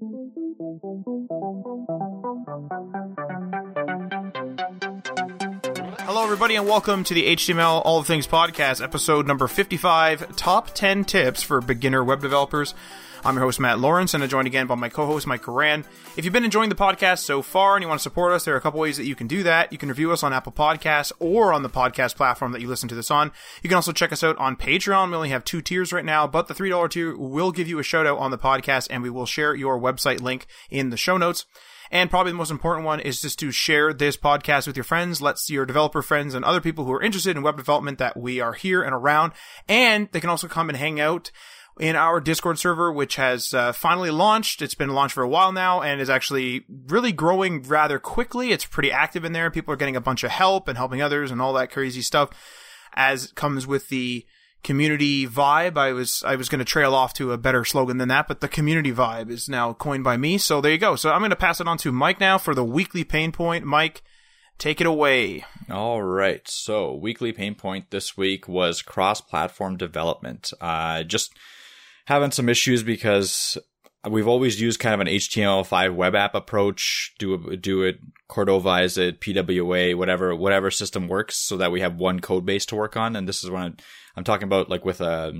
Thank you. Everybody, and welcome to the HTML All Things podcast, episode number 55 Top 10 Tips for Beginner Web Developers. I'm your host, Matt Lawrence, and I'm joined again by my co host, Mike Karan. If you've been enjoying the podcast so far and you want to support us, there are a couple ways that you can do that. You can review us on Apple Podcasts or on the podcast platform that you listen to this on. You can also check us out on Patreon. We only have two tiers right now, but the $3 tier will give you a shout out on the podcast, and we will share your website link in the show notes. And probably the most important one is just to share this podcast with your friends. let's your developer friends and other people who are interested in web development that we are here and around. And they can also come and hang out in our Discord server, which has uh, finally launched. It's been launched for a while now and is actually really growing rather quickly. It's pretty active in there. People are getting a bunch of help and helping others and all that crazy stuff as comes with the community vibe. I was I was going to trail off to a better slogan than that, but the community vibe is now coined by me. So there you go. So I'm going to pass it on to Mike now for the weekly pain point. Mike, take it away. All right. So weekly pain point this week was cross-platform development. Uh, just having some issues because we've always used kind of an HTML5 web app approach. Do do it, Cordovaize it, PWA, whatever, whatever system works, so that we have one code base to work on. And this is when I'm talking about, like with uh,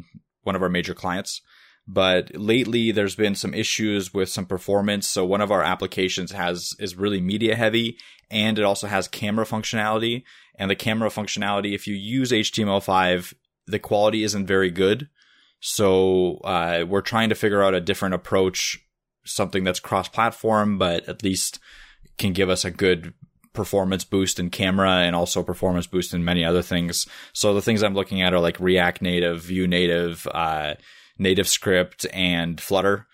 one of our major clients. But lately, there's been some issues with some performance. So one of our applications has is really media heavy, and it also has camera functionality. And the camera functionality, if you use HTML5, the quality isn't very good. So uh, we're trying to figure out a different approach, something that's cross-platform, but at least can give us a good performance boost in camera and also performance boost in many other things. So the things I'm looking at are like React Native, Vue Native, uh, Native Script, and Flutter.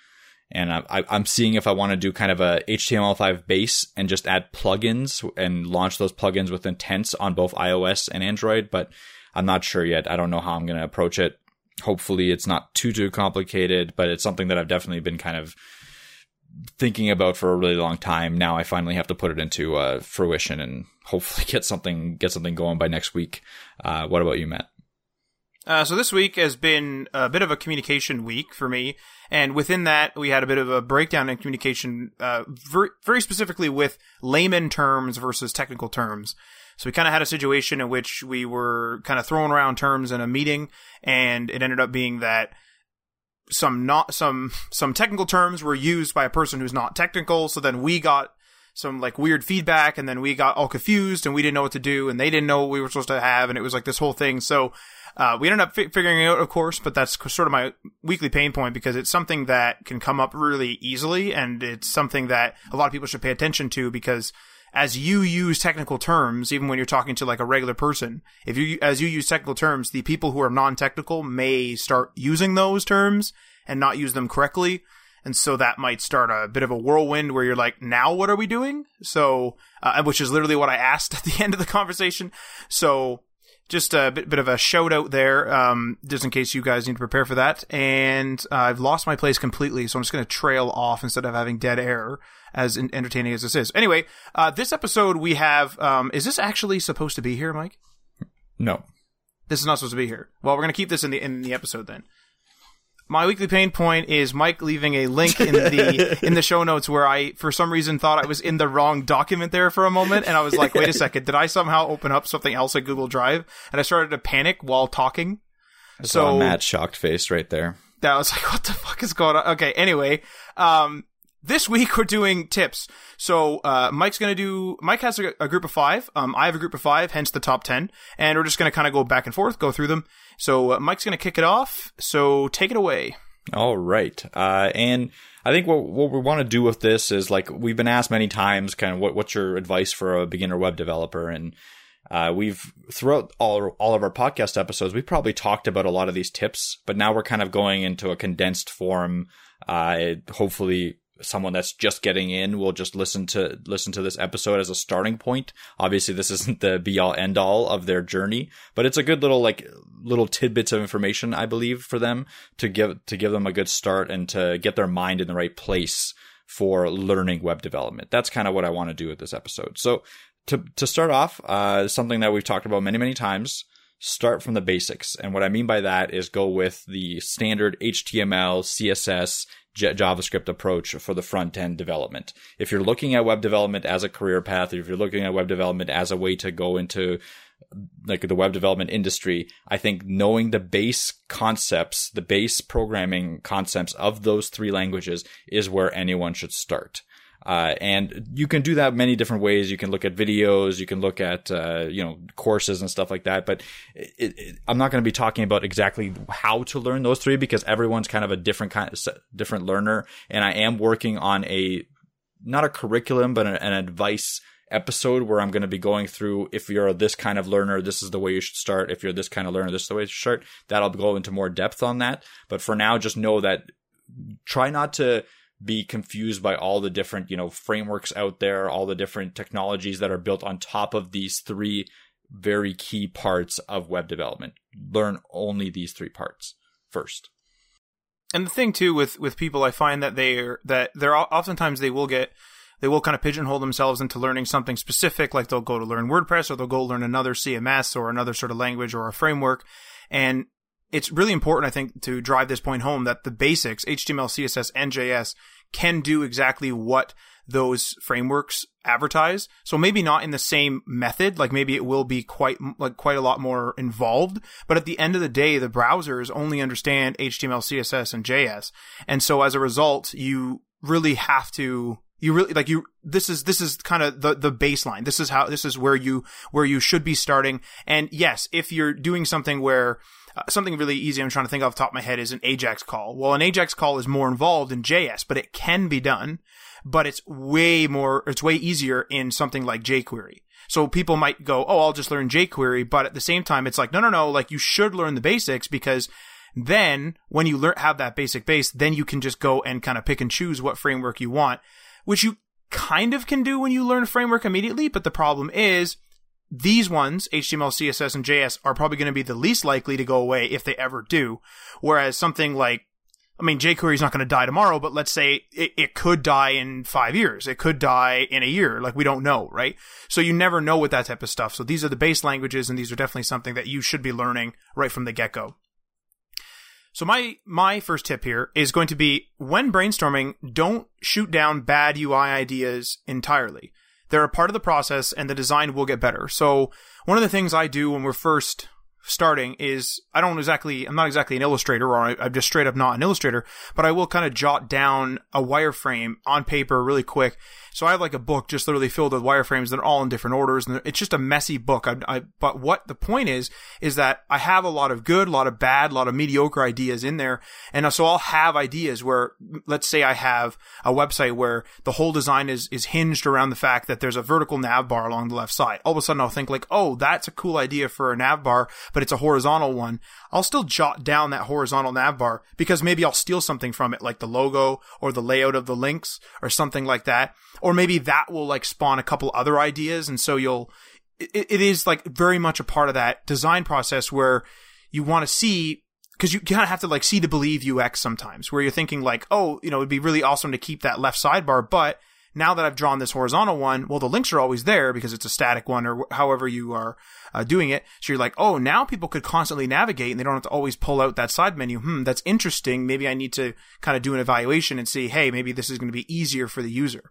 And I, I'm seeing if I want to do kind of a HTML5 base and just add plugins and launch those plugins with intents on both iOS and Android, but I'm not sure yet. I don't know how I'm going to approach it hopefully it's not too too complicated but it's something that i've definitely been kind of thinking about for a really long time. Now i finally have to put it into uh, fruition and hopefully get something get something going by next week. Uh, what about you matt uh, so this week has been a bit of a communication week for me, and within that, we had a bit of a breakdown in communication, uh, very, very specifically with layman terms versus technical terms. So we kind of had a situation in which we were kind of throwing around terms in a meeting, and it ended up being that some not some some technical terms were used by a person who's not technical. So then we got some like weird feedback, and then we got all confused, and we didn't know what to do, and they didn't know what we were supposed to have, and it was like this whole thing. So. Uh, we ended up fi- figuring it out, of course, but that's sort of my weekly pain point because it's something that can come up really easily, and it's something that a lot of people should pay attention to because as you use technical terms, even when you're talking to like a regular person, if you, as you use technical terms, the people who are non-technical may start using those terms and not use them correctly. And so that might start a bit of a whirlwind where you're like, now what are we doing? So, uh, which is literally what I asked at the end of the conversation. So just a bit, bit of a shout out there, um, just in case you guys need to prepare for that. And uh, I've lost my place completely, so I'm just going to trail off instead of having dead air, as entertaining as this is. Anyway, uh, this episode we have, um, is this actually supposed to be here, Mike? No. This is not supposed to be here. Well, we're going to keep this in the in the episode then. My weekly pain point is Mike leaving a link in the in the show notes where I, for some reason, thought I was in the wrong document there for a moment, and I was like, "Wait a second, did I somehow open up something else at Google Drive?" And I started to panic while talking. I so Matt's shocked face right there. That was like, "What the fuck is going on?" Okay, anyway, um, this week we're doing tips. So uh, Mike's gonna do. Mike has a, a, group of five. Um, I have a group of five, hence the top ten, and we're just gonna kind of go back and forth, go through them. So uh, Mike's gonna kick it off. So take it away. All right, uh, and I think what what we want to do with this is like we've been asked many times, kind of what what's your advice for a beginner web developer, and uh, we've throughout all all of our podcast episodes, we've probably talked about a lot of these tips, but now we're kind of going into a condensed form. Uh, hopefully someone that's just getting in will just listen to listen to this episode as a starting point. Obviously, this isn't the be all end all of their journey, but it's a good little like little tidbits of information, I believe, for them to give to give them a good start and to get their mind in the right place for learning web development. That's kind of what I want to do with this episode. So to to start off, uh, something that we've talked about many many times start from the basics. And what I mean by that is go with the standard HTML, CSS, J- JavaScript approach for the front end development. If you're looking at web development as a career path, if you're looking at web development as a way to go into like the web development industry, I think knowing the base concepts, the base programming concepts of those three languages is where anyone should start. Uh, and you can do that many different ways. You can look at videos, you can look at, uh, you know, courses and stuff like that. But it, it, I'm not going to be talking about exactly how to learn those three because everyone's kind of a different kind of different learner. And I am working on a, not a curriculum, but an, an advice episode where I'm going to be going through if you're this kind of learner, this is the way you should start. If you're this kind of learner, this is the way you should start. That'll go into more depth on that. But for now, just know that try not to be confused by all the different, you know, frameworks out there, all the different technologies that are built on top of these three very key parts of web development. Learn only these three parts first. And the thing too with with people, I find that they're that they're oftentimes they will get they will kind of pigeonhole themselves into learning something specific, like they'll go to learn WordPress or they'll go learn another CMS or another sort of language or a framework. And it's really important, I think, to drive this point home that the basics, HTML, CSS, and JS can do exactly what those frameworks advertise. So maybe not in the same method, like maybe it will be quite, like quite a lot more involved. But at the end of the day, the browsers only understand HTML, CSS, and JS. And so as a result, you really have to you really like you this is this is kind of the the baseline this is how this is where you where you should be starting and yes if you're doing something where uh, something really easy I'm trying to think off the top of my head is an Ajax call. Well, an Ajax call is more involved in JS, but it can be done, but it's way more, it's way easier in something like jQuery. So people might go, oh, I'll just learn jQuery, but at the same time, it's like, no, no, no, like you should learn the basics because then when you learn, have that basic base, then you can just go and kind of pick and choose what framework you want, which you kind of can do when you learn framework immediately. But the problem is these ones, HTML, CSS, and JS, are probably going to be the least likely to go away if they ever do. Whereas something like, I mean, jQuery is not going to die tomorrow, but let's say it, it could die in five years. It could die in a year. Like we don't know, right? So you never know with that type of stuff. So these are the base languages and these are definitely something that you should be learning right from the get go. So my, my first tip here is going to be when brainstorming, don't shoot down bad UI ideas entirely. They're a part of the process and the design will get better. So one of the things I do when we're first starting is I don't exactly I'm not exactly an illustrator or I, am just straight up not an illustrator, but I will kind of jot down a wireframe on paper really quick so I have like a book just literally filled with wireframes They're all in different orders, and it's just a messy book. I, I, but what the point is, is that I have a lot of good, a lot of bad, a lot of mediocre ideas in there, and uh, so I'll have ideas where, let's say I have a website where the whole design is is hinged around the fact that there's a vertical nav bar along the left side. All of a sudden, I'll think like, oh, that's a cool idea for a nav bar, but it's a horizontal one. I'll still jot down that horizontal nav bar because maybe I'll steal something from it, like the logo or the layout of the links or something like that. Or maybe that will like spawn a couple other ideas. And so you'll, it, it is like very much a part of that design process where you want to see because you kind of have to like see to believe UX sometimes, where you're thinking like, oh, you know, it'd be really awesome to keep that left sidebar, but now that I've drawn this horizontal one, well, the links are always there because it's a static one or however you are uh, doing it. So you're like, oh, now people could constantly navigate and they don't have to always pull out that side menu. Hmm, that's interesting. Maybe I need to kind of do an evaluation and see, hey, maybe this is going to be easier for the user.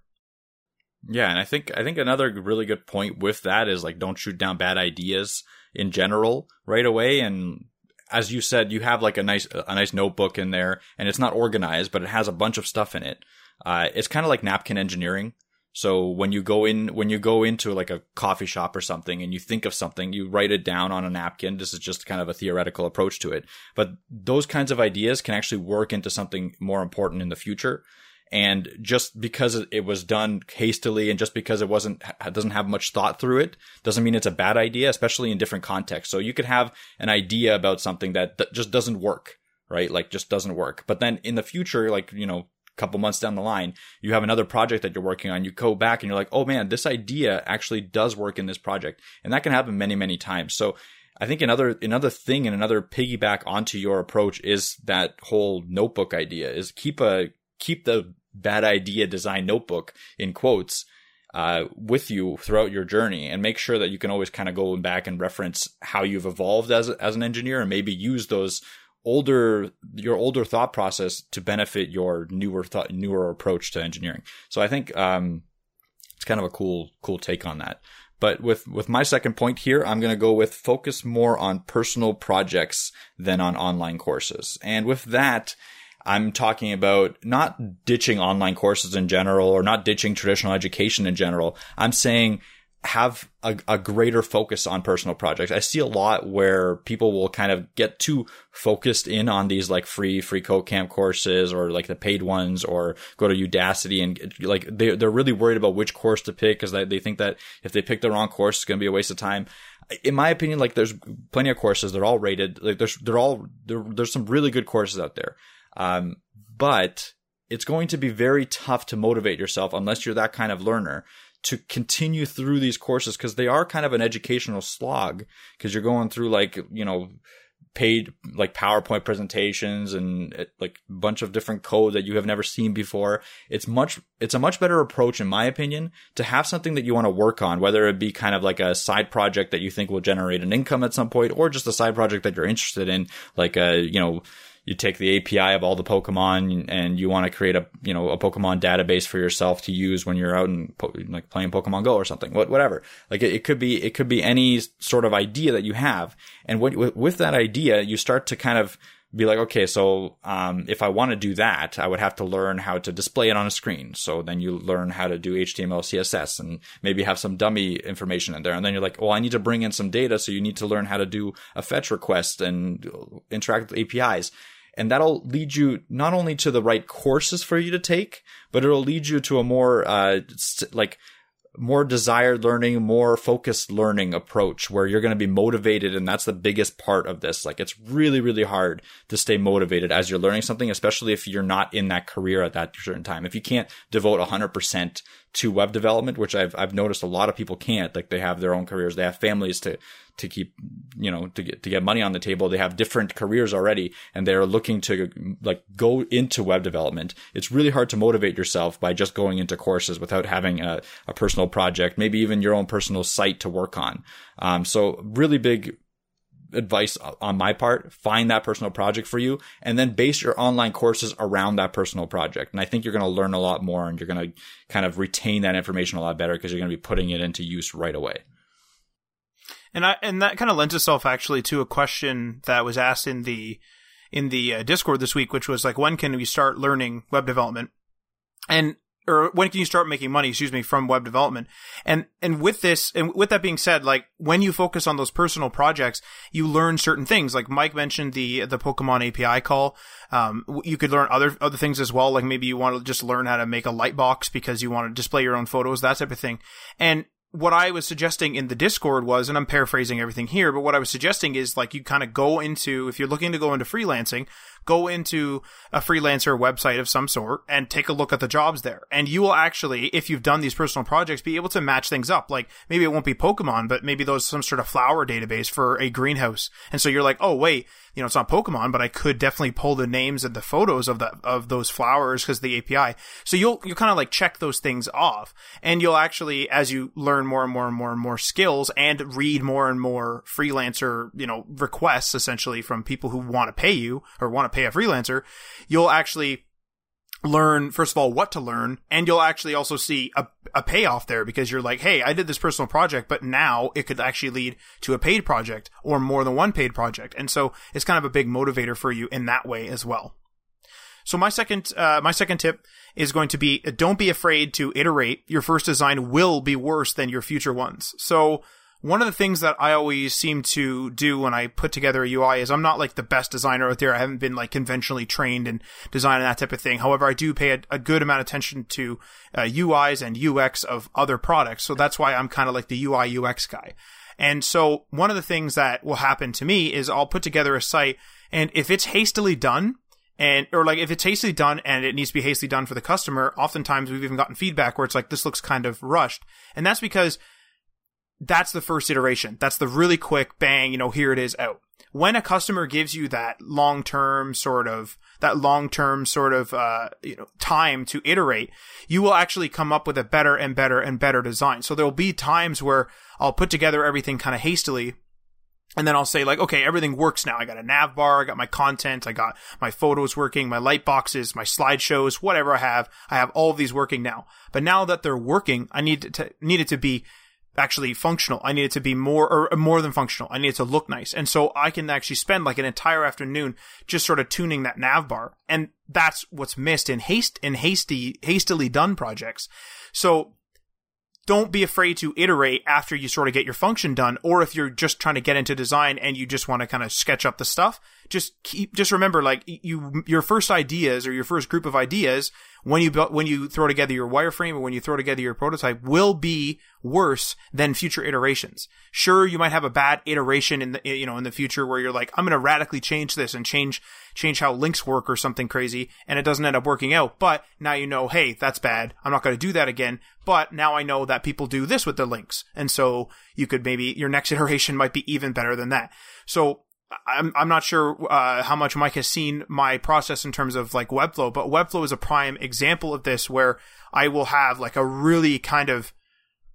Yeah, and I think I think another really good point with that is like don't shoot down bad ideas in general right away and as you said you have like a nice a nice notebook in there and it's not organized but it has a bunch of stuff in it uh, it's kind of like napkin engineering. So when you go in, when you go into like a coffee shop or something and you think of something, you write it down on a napkin. This is just kind of a theoretical approach to it. But those kinds of ideas can actually work into something more important in the future. And just because it was done hastily and just because it wasn't, doesn't have much thought through it, doesn't mean it's a bad idea, especially in different contexts. So you could have an idea about something that just doesn't work right? Like just doesn't work. But then in the future, like, you know, couple months down the line, you have another project that you're working on. You go back and you're like, oh man, this idea actually does work in this project. And that can happen many, many times. So I think another, another thing and another piggyback onto your approach is that whole notebook idea is keep a, keep the bad idea design notebook in quotes. Uh, with you throughout your journey and make sure that you can always kind of go back and reference how you've evolved as, as an engineer and maybe use those older your older thought process to benefit your newer thought newer approach to engineering. So I think um, it's kind of a cool cool take on that. But with with my second point here, I'm going to go with focus more on personal projects than on online courses. And with that, I'm talking about not ditching online courses in general or not ditching traditional education in general. I'm saying have a, a, greater focus on personal projects. I see a lot where people will kind of get too focused in on these like free free code camp courses or like the paid ones or go to Udacity and like they they're really worried about which course to pick because they, they think that if they pick the wrong course it's going to be a waste of time. In my opinion, like there's plenty of courses they're all rated like there's they're all there, there's some really good courses out there, um, but it's going to be very tough to motivate yourself unless you're that kind of learner to continue through these courses because they are kind of an educational slog because you're going through like you know paid like PowerPoint presentations and eh, like a bunch of different code that you have never seen before. It's much, it's a much better approach, in my opinion, to have something that you want to work on, whether it be kind of like a side project that you think will generate an income at some point or just a side project that you're interested in, like a, you know, you take the API of all the Pokemon and you want to create a you know a Pokemon database for yourself to use when you're out and like playing Pokemon Go or something, whatever. Like it, it could be it could be any sort of idea that you have, and when, with that idea, you start to kind of be like, okay, so um, if I want to do that, I would have to learn how to display it on a screen. So then you learn how to do HTML, CSS, and maybe have some dummy information in there. And then you're like, well, I need to bring in some data, so you need to learn how to do a fetch request and interact with APIs. And that'll lead you not only to the right courses for you to take, but it'll lead you to a more, uh, like, more desired learning, more focused learning approach where you're going to be motivated. And that's the biggest part of this. Like it's really, really hard to stay motivated as you're learning something, especially if you're not in that career at that certain time. If you can't devote 100% to web development, which I've, I've noticed a lot of people can't, like they have their own careers, they have families to, to keep, you know, to get, to get money on the table. They have different careers already and they're looking to like go into web development. It's really hard to motivate yourself by just going into courses without having a, a personal project, maybe even your own personal site to work on. Um, so really big advice on my part. Find that personal project for you and then base your online courses around that personal project. And I think you're going to learn a lot more and you're going to kind of retain that information a lot better because you're going to be putting it into use right away. And I and that kind of lends itself actually to a question that was asked in the in the uh, Discord this week, which was like, when can we start learning web development? And or when can you start making money, excuse me, from web development? And, and with this, and with that being said, like when you focus on those personal projects, you learn certain things. Like Mike mentioned the, the Pokemon API call. Um, you could learn other, other things as well. Like maybe you want to just learn how to make a light box because you want to display your own photos, that type of thing. And what I was suggesting in the Discord was, and I'm paraphrasing everything here, but what I was suggesting is like you kind of go into, if you're looking to go into freelancing, go into a freelancer website of some sort and take a look at the jobs there. And you will actually, if you've done these personal projects, be able to match things up. Like maybe it won't be Pokemon, but maybe those some sort of flower database for a greenhouse. And so you're like, oh wait, you know, it's not Pokemon, but I could definitely pull the names and the photos of the of those flowers because the API. So you'll you kind of like check those things off, and you'll actually, as you learn more and more and more and more skills, and read more and more freelancer, you know, requests essentially from people who want to pay you or want to pay a freelancer, you'll actually learn first of all what to learn and you'll actually also see a, a payoff there because you're like hey i did this personal project but now it could actually lead to a paid project or more than one paid project. And so it's kind of a big motivator for you in that way as well. So my second uh, my second tip is going to be don't be afraid to iterate. Your first design will be worse than your future ones. So one of the things that I always seem to do when I put together a UI is I'm not like the best designer out there. I haven't been like conventionally trained in design and that type of thing. However, I do pay a, a good amount of attention to uh, UIs and UX of other products. So that's why I'm kind of like the UI UX guy. And so one of the things that will happen to me is I'll put together a site and if it's hastily done, and or like if it's hastily done and it needs to be hastily done for the customer oftentimes we've even gotten feedback where it's like this looks kind of rushed and that's because that's the first iteration. That's the really quick bang, you know, here it is out. When a customer gives you that long-term sort of, that long-term sort of, uh, you know, time to iterate, you will actually come up with a better and better and better design. So there'll be times where I'll put together everything kind of hastily and then I'll say like, okay, everything works now. I got a nav bar, I got my content, I got my photos working, my light boxes, my slideshows, whatever I have. I have all of these working now. But now that they're working, I need to, need it to be actually functional. I need it to be more or uh, more than functional. I need it to look nice. And so I can actually spend like an entire afternoon just sort of tuning that nav bar. And that's what's missed in haste in hasty hastily done projects. So don't be afraid to iterate after you sort of get your function done or if you're just trying to get into design and you just want to kind of sketch up the stuff just keep just remember like you your first ideas or your first group of ideas when you when you throw together your wireframe or when you throw together your prototype will be worse than future iterations. Sure, you might have a bad iteration in the you know in the future where you're like I'm going to radically change this and change change how links work or something crazy and it doesn't end up working out. But now you know, hey, that's bad. I'm not going to do that again. But now I know that people do this with the links. And so you could maybe your next iteration might be even better than that. So I'm I'm not sure uh, how much Mike has seen my process in terms of like Webflow, but Webflow is a prime example of this where I will have like a really kind of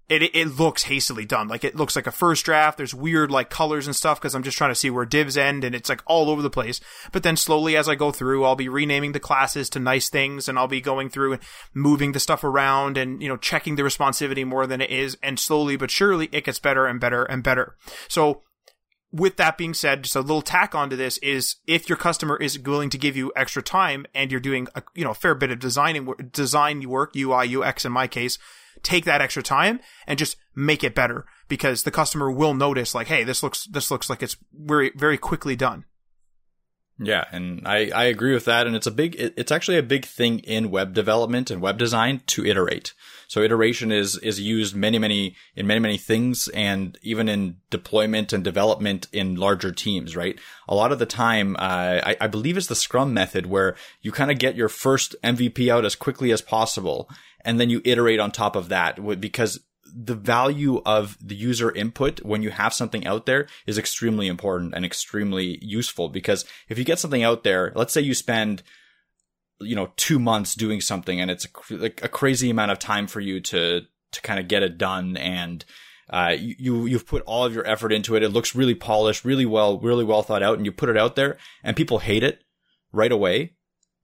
it it looks hastily done. Like it looks like a first draft. There's weird like colors and stuff because I'm just trying to see where divs end and it's like all over the place. But then slowly as I go through, I'll be renaming the classes to nice things and I'll be going through and moving the stuff around and you know checking the responsivity more than it is and slowly but surely it gets better and better and better. So with that being said, just a little tack onto this is if your customer is willing to give you extra time and you're doing a you know a fair bit of designing design work, UI, UX in my case, take that extra time and just make it better because the customer will notice like, hey, this looks this looks like it's very very quickly done. Yeah, and I, I agree with that. And it's a big, it's actually a big thing in web development and web design to iterate. So iteration is, is used many, many, in many, many things and even in deployment and development in larger teams, right? A lot of the time, uh, I, I believe it's the scrum method where you kind of get your first MVP out as quickly as possible. And then you iterate on top of that because the value of the user input when you have something out there is extremely important and extremely useful because if you get something out there, let's say you spend you know, two months doing something and it's a, like a crazy amount of time for you to, to kind of get it done. And, uh, you, you've put all of your effort into it. It looks really polished, really well, really well thought out and you put it out there and people hate it right away.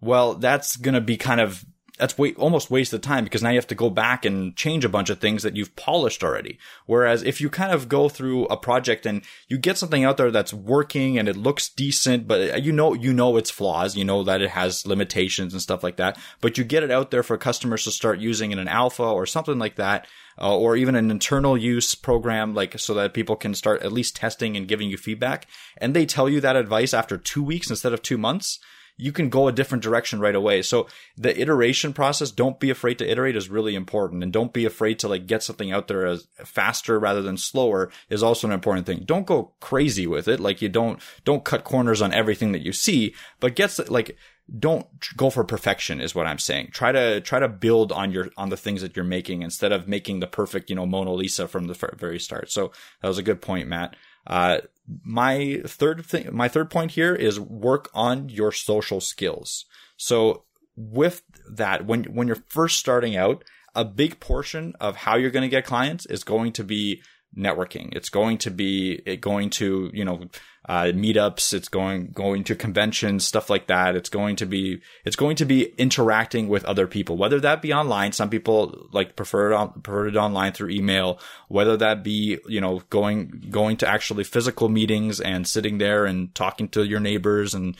Well, that's going to be kind of that's almost waste of time because now you have to go back and change a bunch of things that you've polished already. Whereas if you kind of go through a project and you get something out there that's working and it looks decent, but you know, you know its flaws, you know that it has limitations and stuff like that, but you get it out there for customers to start using in an alpha or something like that. Uh, or even an internal use program, like so that people can start at least testing and giving you feedback. And they tell you that advice after two weeks instead of two months you can go a different direction right away. So the iteration process, don't be afraid to iterate is really important. And don't be afraid to like get something out there as faster rather than slower is also an important thing. Don't go crazy with it. Like you don't, don't cut corners on everything that you see, but get like, don't go for perfection is what I'm saying. Try to try to build on your on the things that you're making instead of making the perfect you know Mona Lisa from the very start. So that was a good point, Matt. Uh, my third thing, my third point here is work on your social skills. So with that, when, when you're first starting out, a big portion of how you're going to get clients is going to be networking. It's going to be going to, you know, uh, meetups. It's going, going to conventions, stuff like that. It's going to be, it's going to be interacting with other people, whether that be online. Some people like prefer it on, prefer it online through email, whether that be, you know, going, going to actually physical meetings and sitting there and talking to your neighbors and,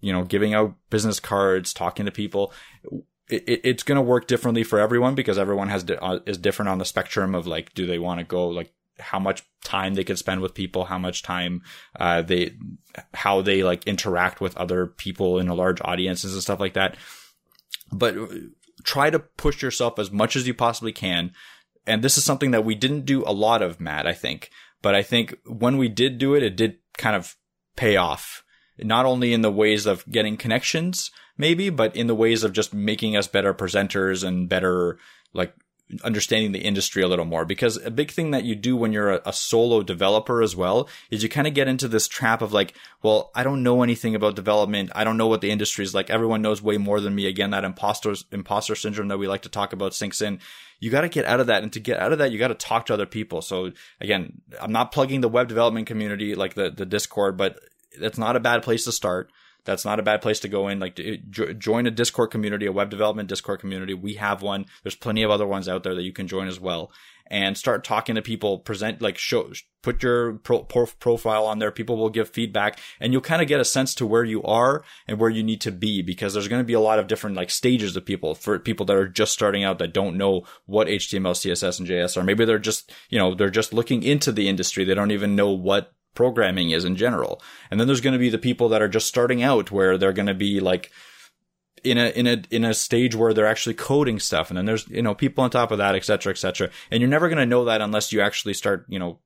you know, giving out business cards, talking to people. It's going to work differently for everyone because everyone has uh, is different on the spectrum of like, do they want to go like how much time they can spend with people, how much time uh, they, how they like interact with other people in a large audiences and stuff like that. But try to push yourself as much as you possibly can. And this is something that we didn't do a lot of, Matt, I think. But I think when we did do it, it did kind of pay off. Not only in the ways of getting connections, maybe, but in the ways of just making us better presenters and better, like, understanding the industry a little more because a big thing that you do when you're a, a solo developer as well is you kind of get into this trap of like, well, I don't know anything about development. I don't know what the industry is like. Everyone knows way more than me. Again, that imposter imposter syndrome that we like to talk about sinks in. You got to get out of that. And to get out of that, you got to talk to other people. So again, I'm not plugging the web development community like the, the Discord, but it's not a bad place to start. That's not a bad place to go in. Like join a Discord community, a web development Discord community. We have one. There's plenty of other ones out there that you can join as well and start talking to people, present, like show, put your pro, pro, profile on there. People will give feedback and you'll kind of get a sense to where you are and where you need to be because there's going to be a lot of different like stages of people for people that are just starting out that don't know what HTML, CSS and JS are. Maybe they're just, you know, they're just looking into the industry. They don't even know what programming is in general. And then there's going to be the people that are just starting out where they're going to be like, in a in a in a stage where they're actually coding stuff. And then there's you know people on top of that et cetera et cetera. And you're never going to know that unless you actually start you know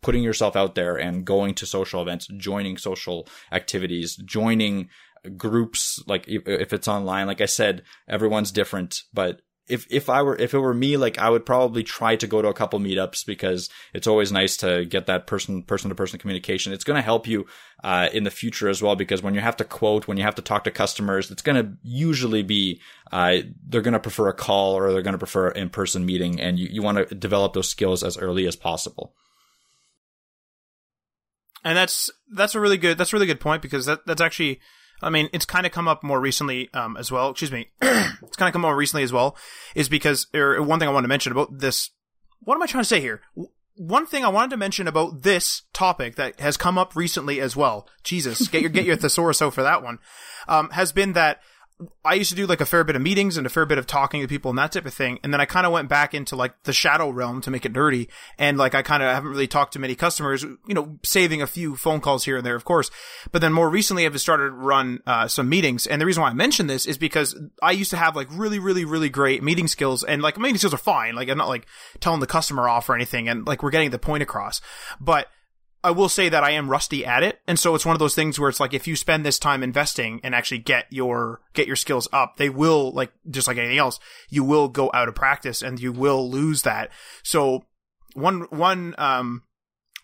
putting yourself out there and going to social events joining social activities joining groups like if it's online. Like i said everyone's different but if if I were if it were me, like I would probably try to go to a couple meetups because it's always nice to get that person person to person communication. It's going to help you uh, in the future as well because when you have to quote, when you have to talk to customers, it's going to usually be uh, they're going to prefer a call or they're going to prefer in person meeting, and you, you want to develop those skills as early as possible. And that's that's a really good that's a really good point because that that's actually I mean, it's kind of come up more recently um, as well. Excuse me. it's kind of come up more recently as well, is because, or one thing I wanted to mention about this. What am I trying to say here? One thing I wanted to mention about this topic that has come up recently as well. Jesus, get your get your thesaurus out for that one. Um, has been that I used to do like a fair bit of meetings and a fair bit of talking to people and that type of thing. And then I kind of went back into like the shadow realm to make it dirty. And like I kind of haven't really talked to many customers, you know, saving a few phone calls here and there, of course. But then more recently I've started to run, uh, some meetings. And the reason why I mention this is because I used to have like really, really, really great meeting skills and like meeting skills are fine. Like I'm not like telling the customer off or anything. And like we're getting the point across, but I will say that I am rusty at it. And so it's one of those things where it's like, if you spend this time investing and actually get your, get your skills up, they will, like, just like anything else, you will go out of practice and you will lose that. So one, one, um,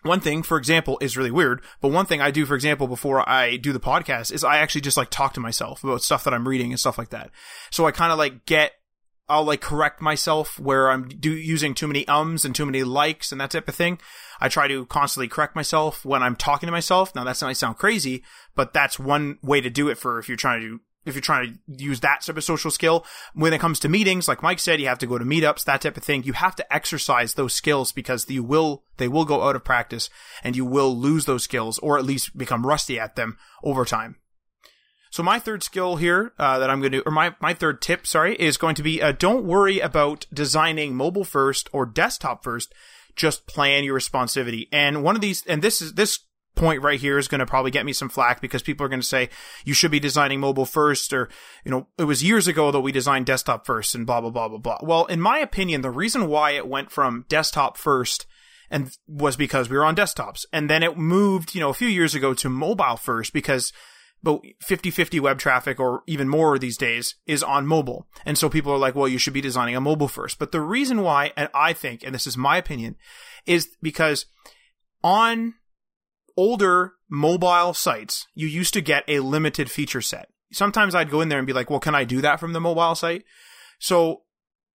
one thing, for example, is really weird, but one thing I do, for example, before I do the podcast is I actually just like talk to myself about stuff that I'm reading and stuff like that. So I kind of like get I'll like correct myself where I'm do using too many ums and too many likes and that type of thing. I try to constantly correct myself when I'm talking to myself. Now that might sound crazy, but that's one way to do it for if you're trying to if you're trying to use that type of social skill. When it comes to meetings, like Mike said, you have to go to meetups, that type of thing. You have to exercise those skills because you will, they will go out of practice and you will lose those skills or at least become rusty at them over time. So my third skill here uh, that I'm going to, or my my third tip, sorry, is going to be uh, don't worry about designing mobile first or desktop first. Just plan your responsivity. And one of these, and this is this point right here is going to probably get me some flack because people are going to say you should be designing mobile first or you know it was years ago that we designed desktop first and blah blah blah blah blah well in my opinion the reason why it went from desktop first and was because we were on desktops and then it moved you know a few years ago to mobile first because but 50-50 web traffic or even more these days is on mobile. And so people are like, well, you should be designing a mobile first. But the reason why, and I think, and this is my opinion, is because on older mobile sites, you used to get a limited feature set. Sometimes I'd go in there and be like, well, can I do that from the mobile site? So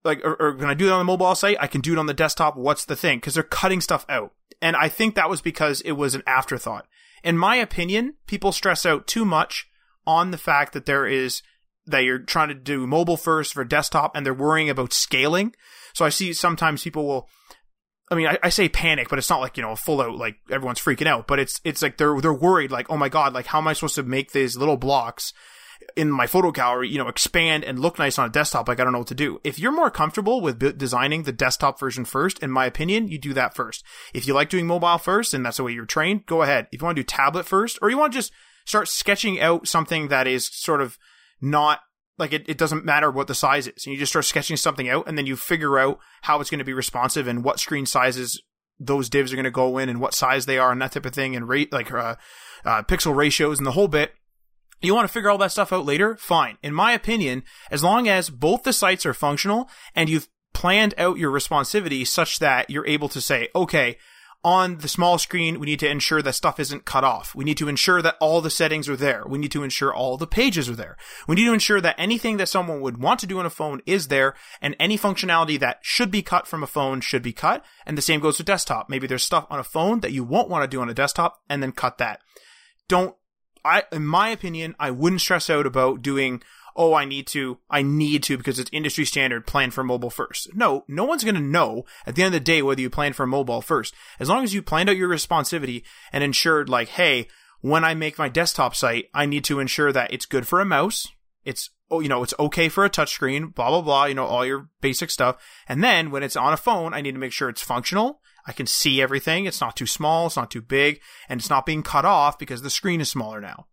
like, or, or, can I do it on the mobile site? I can do it on the desktop. What's the thing? Cause they're cutting stuff out. And I think that was because it was an afterthought in my opinion, people stress out too much on the fact that there is that you're trying to do mobile first for desktop and they're worrying about scaling. So I see sometimes people will I mean, I, I, say panic, but it's not like, you know, a full out, like everyone's freaking out, but it's, it's like they're, they're worried, like, oh my God, like how am I supposed to make these little blocks in my photo gallery, you know, expand and look nice on a desktop. Like I don't know what to do. If you're more comfortable with designing the desktop version first, in my opinion, you do that first. If you like doing mobile first and that's the way you're trained, go ahead. If you want to do tablet first or you want to just start sketching out something that is sort of not like it, it doesn't matter what the size is. You just start sketching something out and then you figure out how it's going to be responsive and what screen sizes those divs are going to go in and what size they are and that type of thing and rate like uh, uh, pixel ratios and the whole bit you want to figure all that stuff out later? Fine. In my opinion, as long as both the sites are functional and you've planned out your responsivity such that you're able to say, okay, on the small screen, we need to ensure that stuff isn't cut off. We need to ensure that all the settings are there. We need to ensure all the pages are there. We need to ensure that anything that someone would want to do on a phone is there and any functionality that should be cut from a phone should be cut. And the same goes with desktop. Maybe there's stuff on a phone that you won't want to do on a desktop and then cut that. Don't, I, in my opinion, I wouldn't stress out about doing oh, I need to, I need to because it's industry standard plan for mobile first. No, no one's going to know at the end of the day whether you plan for mobile first. As long as you planned out your responsivity and ensured like, hey, when I make my desktop site, I need to ensure that it's good for a mouse. It's, oh, you know, it's okay for a touchscreen, blah, blah, blah, you know, all your basic stuff. And then when it's on a phone, I need to make sure it's functional. I can see everything. It's not too small. It's not too big and it's not being cut off because the screen is smaller now.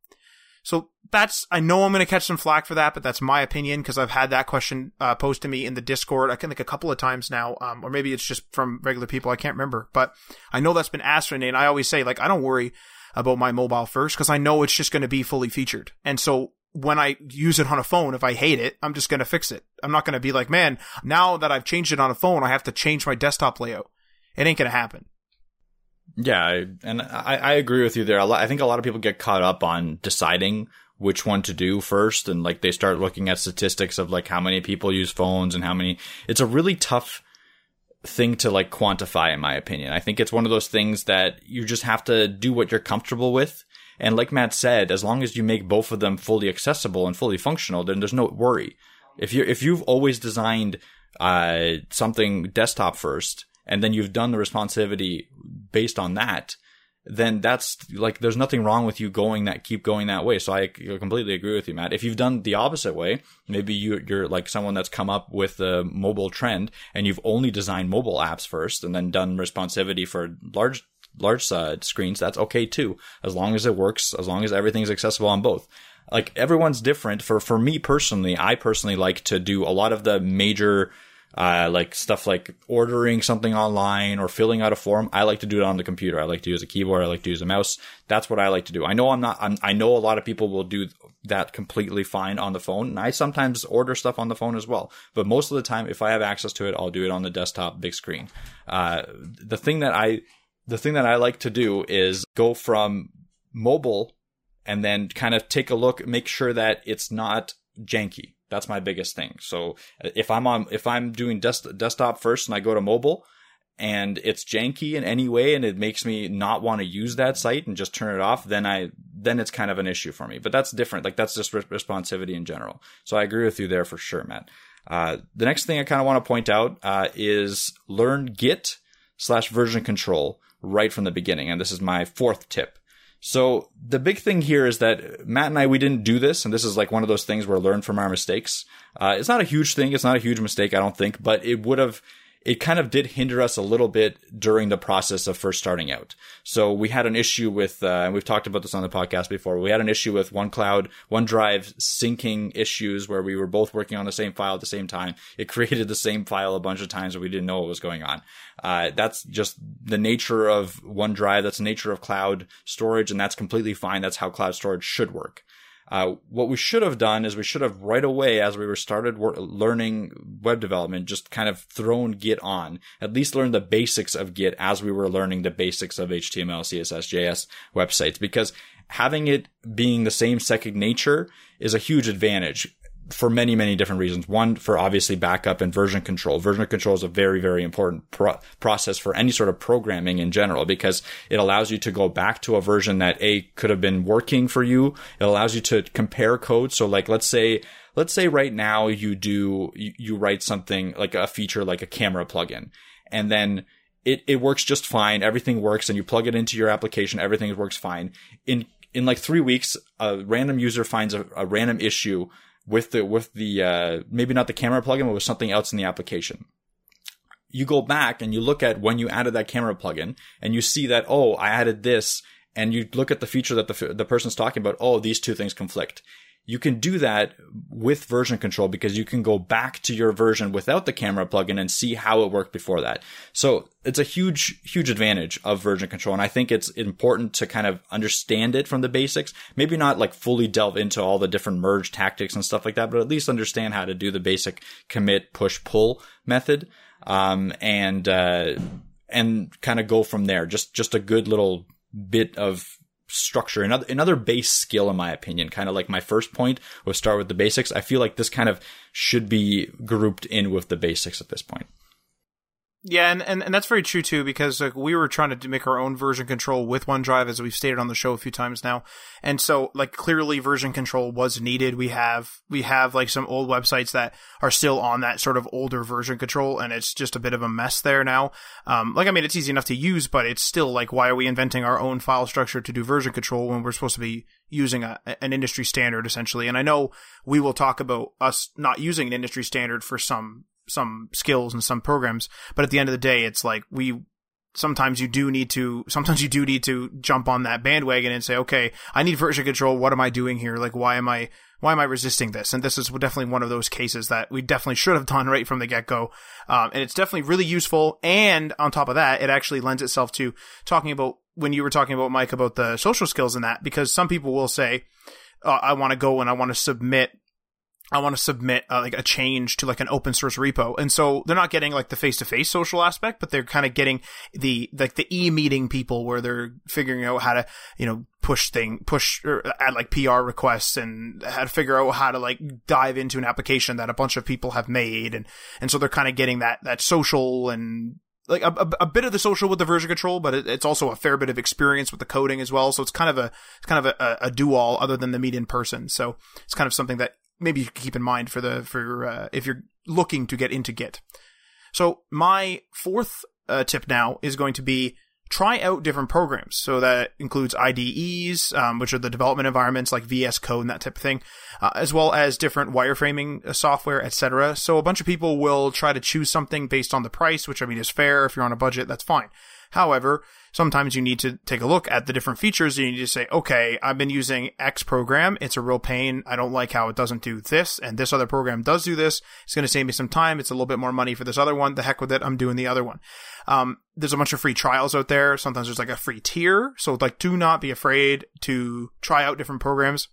So that's, I know I'm going to catch some flack for that, but that's my opinion because I've had that question uh, posed to me in the Discord, I think a couple of times now, um, or maybe it's just from regular people. I can't remember, but I know that's been asked for me. And I always say, like, I don't worry about my mobile first because I know it's just going to be fully featured. And so when I use it on a phone, if I hate it, I'm just going to fix it. I'm not going to be like, man, now that I've changed it on a phone, I have to change my desktop layout. It ain't to happen. Yeah, and I, I agree with you there. I think a lot of people get caught up on deciding which one to do first, and like they start looking at statistics of like how many people use phones and how many. It's a really tough thing to like quantify, in my opinion. I think it's one of those things that you just have to do what you're comfortable with. And like Matt said, as long as you make both of them fully accessible and fully functional, then there's no worry. If you if you've always designed uh, something desktop first and then you've done the responsivity based on that, then that's like there's nothing wrong with you going that keep going that way. So I completely agree with you, Matt. If you've done the opposite way, maybe you, you're like someone that's come up with the mobile trend and you've only designed mobile apps first and then done responsivity for large large uh, screens. That's okay too, as long as it works, as long as everything's accessible on both like everyone's different for for me personally i personally like to do a lot of the major uh, like stuff like ordering something online or filling out a form. I like to do it on the computer. I like to use a keyboard. I like to use a mouse. That's what I like to do. I know I'm not, I'm, i know a lot of people will do that completely fine on the phone. And I sometimes order stuff on the phone as well. But most of the time, if I have access to it, I'll do it on the desktop big screen. Uh, the thing that I, the thing that I like to do is go from mobile and then kind of take a look, make sure that it's not janky that's my biggest thing. So if I'm on, if I'm doing des- desktop first and I go to mobile and it's janky in any way and it makes me not want to use that site and just turn it off, then I, then it's kind of an issue for me. But that's different. Like that's just re- responsivity in general. So I agree with you there for sure, Matt. Uh, the next thing I kind of want to point out uh, is learn Git slash version control right from the beginning. And this is my fourth tip. So the big thing here is that Matt and I, we didn't do this. And this is like one of those things where learn from our mistakes. Uh, it's not a huge thing. It's not a huge mistake, I don't think, but it would have, it kind of did hinder us a little bit during the process of first starting out. So we had an issue with, uh, and we've talked about this on the podcast before. We had an issue with OneCloud, OneDrive syncing issues where we were both working on the same file at the same time. It created the same file a bunch of times and we didn't know what was going on. Uh, that's just the nature of OneDrive. That's the nature of cloud storage and that's completely fine. That's how cloud storage should work. Uh, what we should have done is we should have right away, as we were started wor- learning web development, just kind of thrown Git on, at least learn the basics of Git as we were learning the basics of HTML, CSS, JS websites, because having it being the same second nature is a huge advantage for many, many different reasons. One, for obviously backup and version control. Version control is a very, very important pro- process for any sort of programming in general because it allows you to go back to a version that A could have been working for you. It allows you to compare code. So like, let's say, let's say right now you do, you, you write something like a feature like a camera plugin and then it, it works just fine. Everything works and you plug it into your application. Everything works fine. In, in like three weeks, a random user finds a, a random issue with the with the uh, maybe not the camera plugin, but with something else in the application. You go back and you look at when you added that camera plugin, and you see that oh, I added this, and you look at the feature that the the person's talking about. Oh, these two things conflict. You can do that with version control because you can go back to your version without the camera plugin and see how it worked before that. So it's a huge, huge advantage of version control. And I think it's important to kind of understand it from the basics. Maybe not like fully delve into all the different merge tactics and stuff like that, but at least understand how to do the basic commit, push, pull method. Um, and, uh, and kind of go from there. Just, just a good little bit of structure. Another another base skill, in my opinion, kind of like my first point was start with the basics. I feel like this kind of should be grouped in with the basics at this point. Yeah, and, and, and that's very true too, because like we were trying to make our own version control with OneDrive, as we've stated on the show a few times now. And so like clearly version control was needed. We have, we have like some old websites that are still on that sort of older version control, and it's just a bit of a mess there now. Um, like, I mean, it's easy enough to use, but it's still like, why are we inventing our own file structure to do version control when we're supposed to be using a, an industry standard essentially? And I know we will talk about us not using an industry standard for some some skills and some programs. But at the end of the day, it's like we sometimes you do need to sometimes you do need to jump on that bandwagon and say, okay, I need version control. What am I doing here? Like, why am I why am I resisting this? And this is definitely one of those cases that we definitely should have done right from the get go. Um, and it's definitely really useful. And on top of that, it actually lends itself to talking about when you were talking about Mike about the social skills and that, because some people will say, uh, I want to go and I want to submit I want to submit uh, like a change to like an open source repo. And so they're not getting like the face to face social aspect, but they're kind of getting the, like the e meeting people where they're figuring out how to, you know, push thing, push or add like PR requests and how to figure out how to like dive into an application that a bunch of people have made. And, and so they're kind of getting that, that social and like a, a, a, bit of the social with the version control, but it, it's also a fair bit of experience with the coding as well. So it's kind of a, it's kind of a, a do all other than the meet in person. So it's kind of something that maybe you keep in mind for the for uh, if you're looking to get into Git. So my fourth uh, tip now is going to be try out different programs. So that includes IDEs, um, which are the development environments like VS Code and that type of thing, uh, as well as different wireframing uh, software, etc. So a bunch of people will try to choose something based on the price, which I mean is fair. If you're on a budget, that's fine. However, sometimes you need to take a look at the different features and you need to say, okay, I've been using X program. It's a real pain. I don't like how it doesn't do this and this other program does do this. It's going to save me some time. It's a little bit more money for this other one. The heck with it. I'm doing the other one. Um, there's a bunch of free trials out there. Sometimes there's like a free tier. So like, do not be afraid to try out different programs.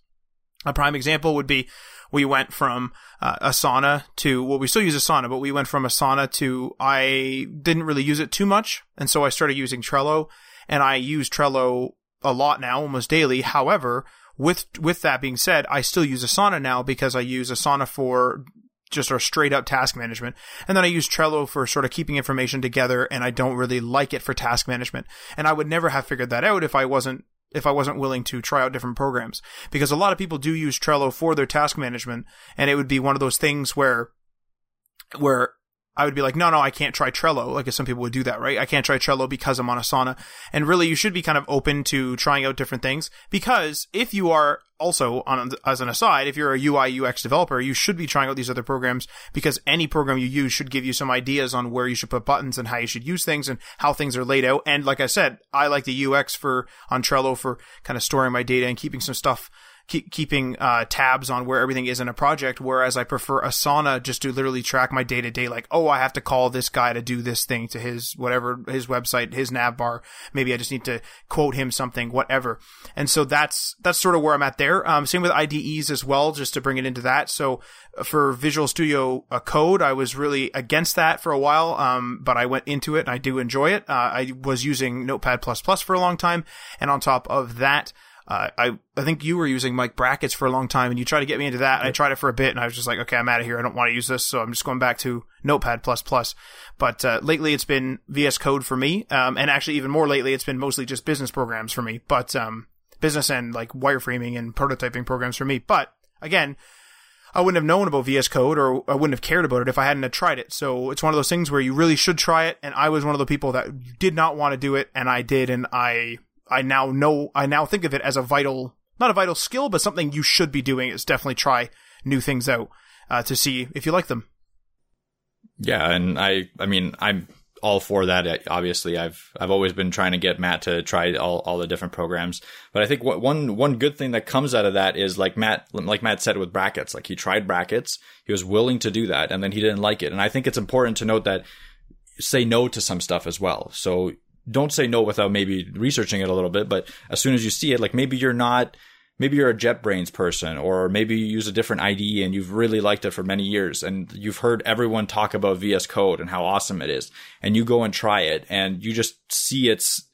A prime example would be we went from uh, Asana to well, we still use Asana, but we went from Asana to I didn't really use it too much, and so I started using Trello, and I use Trello a lot now, almost daily. However, with with that being said, I still use Asana now because I use Asana for just our straight up task management. And then I use Trello for sort of keeping information together and I don't really like it for task management. And I would never have figured that out if I wasn't if I wasn't willing to try out different programs. Because a lot of people do use Trello for their task management, and it would be one of those things where where I would be like, no, no, I can't try Trello. Like some people would do that, right? I can't try Trello because I'm on Asana. And really, you should be kind of open to trying out different things because if you are also on, as an aside, if you're a UI UX developer, you should be trying out these other programs because any program you use should give you some ideas on where you should put buttons and how you should use things and how things are laid out. And like I said, I like the UX for on Trello for kind of storing my data and keeping some stuff keep, keeping uh, tabs on where everything is in a project. Whereas I prefer Asana just to literally track my day to day. Like, oh, I have to call this guy to do this thing to his whatever his website, his nav bar. Maybe I just need to quote him something, whatever. And so that's that's sort of where I'm at there. Um, same with IDEs as well, just to bring it into that. So uh, for Visual Studio uh, Code, I was really against that for a while, um, but I went into it and I do enjoy it. Uh, I was using Notepad++ Plus for a long time, and on top of that. Uh, I I think you were using Mike brackets for a long time, and you tried to get me into that. I tried it for a bit, and I was just like, okay, I'm out of here. I don't want to use this, so I'm just going back to Notepad plus plus. But uh, lately, it's been VS Code for me, um, and actually even more lately, it's been mostly just business programs for me. But um, business and like wireframing and prototyping programs for me. But again. I wouldn't have known about VS Code or I wouldn't have cared about it if I hadn't have tried it. So it's one of those things where you really should try it. And I was one of the people that did not want to do it and I did and I I now know, I now think of it as a vital, not a vital skill, but something you should be doing is definitely try new things out, uh, to see if you like them. Yeah. And I, I mean, I'm, all for that. Obviously, I've I've always been trying to get Matt to try all, all the different programs. But I think what, one one good thing that comes out of that is like Matt like Matt said with brackets. Like he tried brackets, he was willing to do that, and then he didn't like it. And I think it's important to note that say no to some stuff as well. So don't say no without maybe researching it a little bit. But as soon as you see it, like maybe you're not maybe you're a JetBrains person, or maybe you use a different IDE and you've really liked it for many years, and you've heard everyone talk about VS Code and how awesome it is, and you go and try it, and you just see its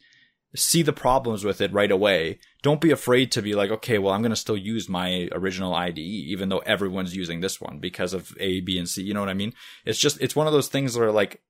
see the problems with it right away. Don't be afraid to be like, okay, well, I'm going to still use my original IDE, even though everyone's using this one because of A, B, and C. You know what I mean? It's just, it's one of those things where like,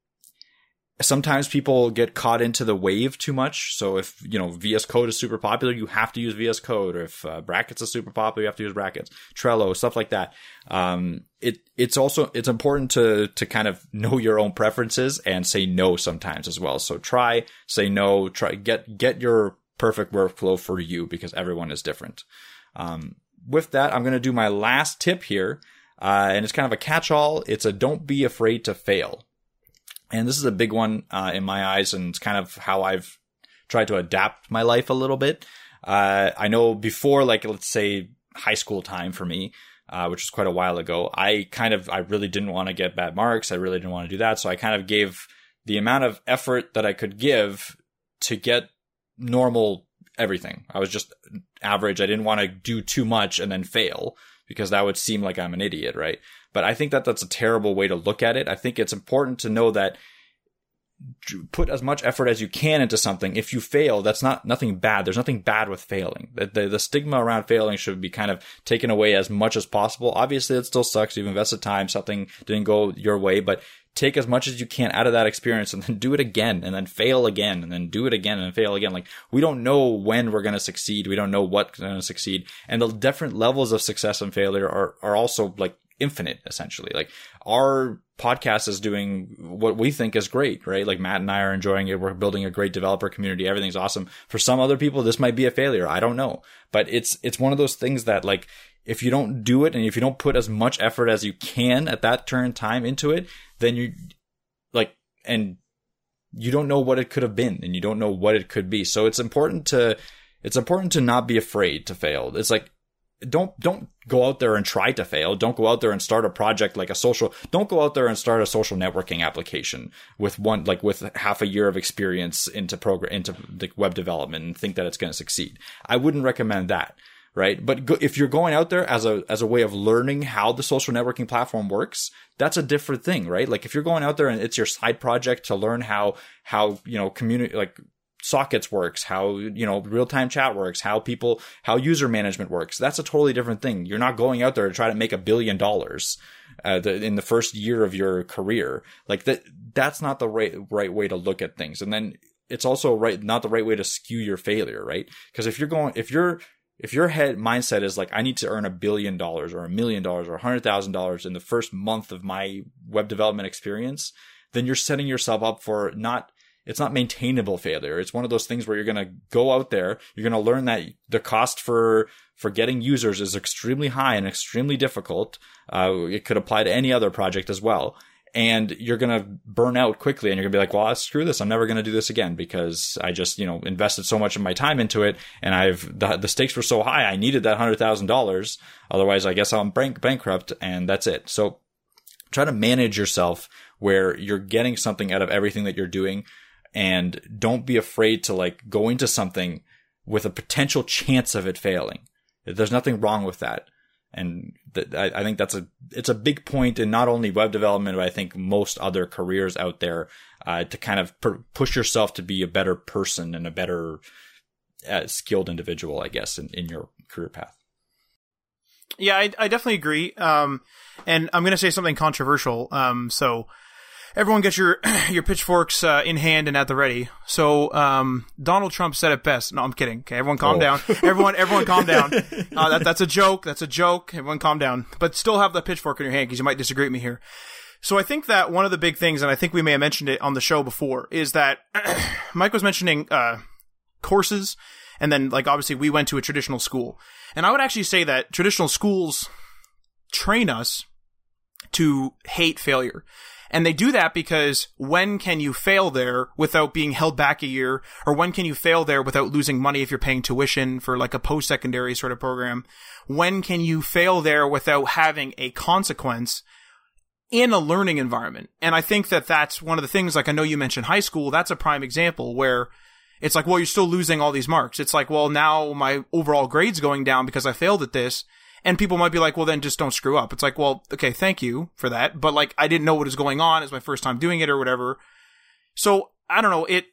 sometimes people get caught into the wave too much. So if you know VS Code is super popular, you have to use VS Code. Or if uh, brackets is super popular, you have to use brackets. Trello, stuff like that. Um, it it's also it's important to to kind of know your own preferences and say no sometimes as well. So try say no. Try get get your perfect workflow for you because everyone is different. Um, with that, I'm going to do my last tip here. Uh, and it's kind of a catch-all. It's a don't be afraid to fail. And this is a big one uh, in my eyes, and it's kind of how I've tried to adapt my life a little bit. Uh, I know before, like let's say high school time for me, uh, which was quite a while ago, I kind of I really didn't want to get bad marks. I really didn't want to do that, so I kind of gave the amount of effort that I could give to get normal everything. I was just average. I didn't want to do too much and then fail because that would seem like I'm an idiot, right? But I think that that's a terrible way to look at it. I think it's important to know that put as much effort as you can into something. If you fail, that's not nothing bad. There's nothing bad with failing. The, the, the, stigma around failing should be kind of taken away as much as possible. Obviously, it still sucks. You've invested time. Something didn't go your way, but take as much as you can out of that experience and then do it again and then fail again and then do it again and fail again. Like we don't know when we're going to succeed. We don't know what's going to succeed. And the different levels of success and failure are, are also like infinite essentially. Like our podcast is doing what we think is great, right? Like Matt and I are enjoying it. We're building a great developer community. Everything's awesome. For some other people, this might be a failure. I don't know, but it's, it's one of those things that like, if you don't do it and if you don't put as much effort as you can at that turn time into it, then you like, and you don't know what it could have been and you don't know what it could be. So it's important to, it's important to not be afraid to fail. It's like don't don't go out there and try to fail. Don't go out there and start a project like a social. Don't go out there and start a social networking application with one like with half a year of experience into program into the web development and think that it's going to succeed. I wouldn't recommend that, right? But go, if you're going out there as a as a way of learning how the social networking platform works, that's a different thing, right? Like if you're going out there and it's your side project to learn how how you know community like sockets works, how, you know, real time chat works, how people, how user management works. That's a totally different thing. You're not going out there to try to make a billion dollars. Uh, the, in the first year of your career, like that, that's not the right, right way to look at things. And then it's also right, not the right way to skew your failure, right? Because if you're going, if you're, if your head mindset is like, I need to earn a billion dollars or a million dollars or a hundred thousand dollars in the first month of my web development experience, then you're setting yourself up for not it's not maintainable failure. It's one of those things where you're going to go out there, you're going to learn that the cost for for getting users is extremely high and extremely difficult. Uh, it could apply to any other project as well. And you're going to burn out quickly and you're going to be like, well, screw this. I'm never going to do this again because I just, you know, invested so much of my time into it and I've, the, the stakes were so high. I needed that $100,000. Otherwise, I guess I'm bank- bankrupt and that's it. So try to manage yourself where you're getting something out of everything that you're doing and don't be afraid to like go into something with a potential chance of it failing. There's nothing wrong with that. And th- I, think that's a, it's a big point in not only web development, but I think most other careers out there, uh, to kind of push yourself to be a better person and a better uh, skilled individual, I guess, in, in your career path. Yeah, I, I definitely agree. Um, and I'm going to say something controversial. Um, so, everyone get your your pitchforks uh, in hand and at the ready. So um, Donald Trump said it best. No, I'm kidding. Okay, everyone calm oh. down. Everyone, everyone calm down. Uh, that, that's a joke. That's a joke. Everyone calm down. But still have the pitchfork in your hand because you might disagree with me here. So I think that one of the big things, and I think we may have mentioned it on the show before, is that Mike was mentioning uh, courses, and then like obviously we went to a traditional school, and I would actually say that traditional schools train us to hate failure And they do that because when can you fail there without being held back a year? Or when can you fail there without losing money if you're paying tuition for like a post-secondary sort of program? When can you fail there without having a consequence in a learning environment? And I think that that's one of the things, like I know you mentioned high school, that's a prime example where it's like, well, you're still losing all these marks. It's like, well, now my overall grade's going down because I failed at this. And people might be like, well, then just don't screw up. It's like, well, okay, thank you for that. But like, I didn't know what was going on. It's my first time doing it or whatever. So I don't know. It,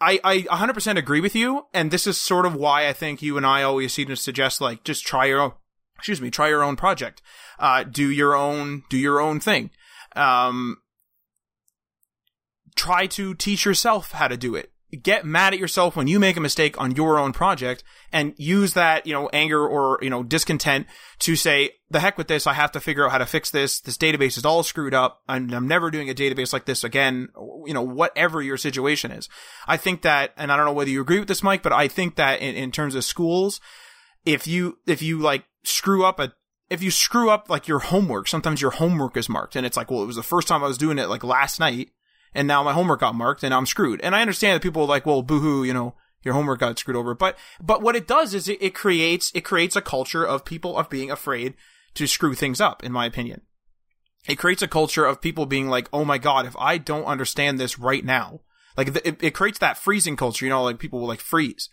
I, I 100% agree with you. And this is sort of why I think you and I always seem to suggest like, just try your own, excuse me, try your own project. Uh, do your own, do your own thing. Um, try to teach yourself how to do it get mad at yourself when you make a mistake on your own project and use that, you know, anger or, you know, discontent to say, the heck with this. I have to figure out how to fix this. This database is all screwed up. I'm, I'm never doing a database like this again. You know, whatever your situation is. I think that, and I don't know whether you agree with this, Mike, but I think that in, in terms of schools, if you, if you like screw up a if you screw up like your homework, sometimes your homework is marked and it's like, well, it was the first time I was doing it like last night and now my homework got marked and I'm screwed. And I understand that people are like, well, boohoo, you know, your homework got screwed over. But, but what it does is it, it creates, it creates a culture of people of being afraid to screw things up, in my opinion. It creates a culture of people being like, oh my God, if I don't understand this right now, like it, it creates that freezing culture, you know, like people will like freeze.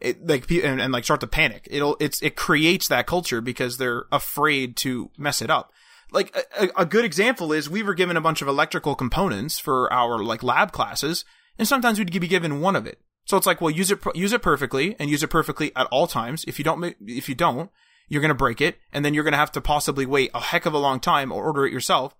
It, like and, and like start to panic. It'll it's it creates that culture because they're afraid to mess it up like a, a, good example is we were given a bunch of electrical components for our like lab classes, and sometimes we'd be given one of it. So it's like, well, use it use it perfectly and use it perfectly at all times. If you don't if you don't, you're gonna break it, and then you're gonna have to possibly wait a heck of a long time or order it yourself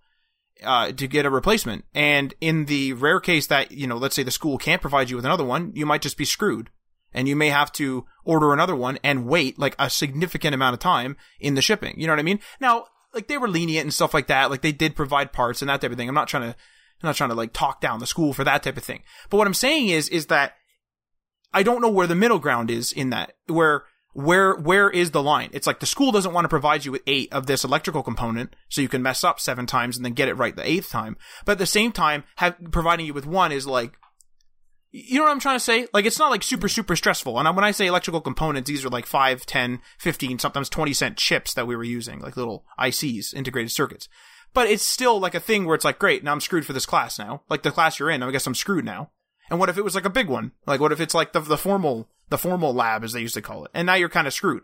uh, to get a replacement. And in the rare case that you know, let's say the school can't provide you with another one, you might just be screwed. And you may have to order another one and wait like a significant amount of time in the shipping. You know what I mean? Now, like they were lenient and stuff like that. Like they did provide parts and that type of thing. I'm not trying to, I'm not trying to like talk down the school for that type of thing. But what I'm saying is, is that I don't know where the middle ground is in that, where, where, where is the line? It's like the school doesn't want to provide you with eight of this electrical component so you can mess up seven times and then get it right the eighth time. But at the same time, have, providing you with one is like, you know what I'm trying to say? Like, it's not like super, super stressful. And when I say electrical components, these are like 5, 10, 15, sometimes 20 cent chips that we were using, like little ICs, integrated circuits. But it's still like a thing where it's like, great, now I'm screwed for this class now. Like the class you're in, I guess I'm screwed now. And what if it was like a big one? Like, what if it's like the, the formal, the formal lab, as they used to call it? And now you're kind of screwed.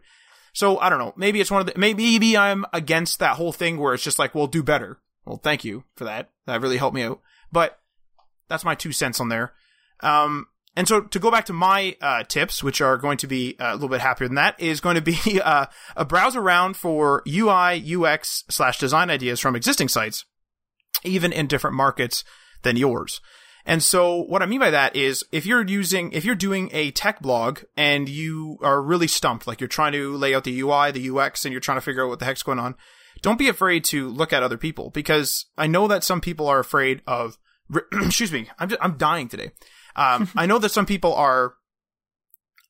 So I don't know. Maybe it's one of the, maybe, I'm against that whole thing where it's just like, well, do better. Well, thank you for that. That really helped me out. But that's my two cents on there. Um, and so to go back to my uh, tips, which are going to be uh, a little bit happier than that, is going to be uh, a browse around for UI, UX slash design ideas from existing sites, even in different markets than yours. And so what I mean by that is if you're using, if you're doing a tech blog and you are really stumped, like you're trying to lay out the UI, the UX, and you're trying to figure out what the heck's going on, don't be afraid to look at other people because I know that some people are afraid of, excuse me, I'm, just, I'm dying today. Um, I know that some people are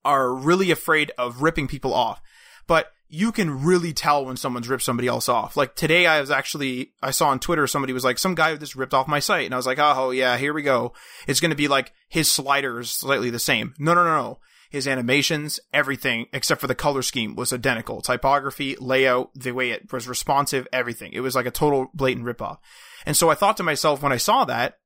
are really afraid of ripping people off, but you can really tell when someone's ripped somebody else off. Like today, I was actually I saw on Twitter somebody was like, some guy just ripped off my site, and I was like, oh yeah, here we go. It's going to be like his sliders slightly the same. No, no, no, no. His animations, everything except for the color scheme was identical. Typography, layout, the way it was responsive, everything. It was like a total blatant ripoff. And so I thought to myself when I saw that,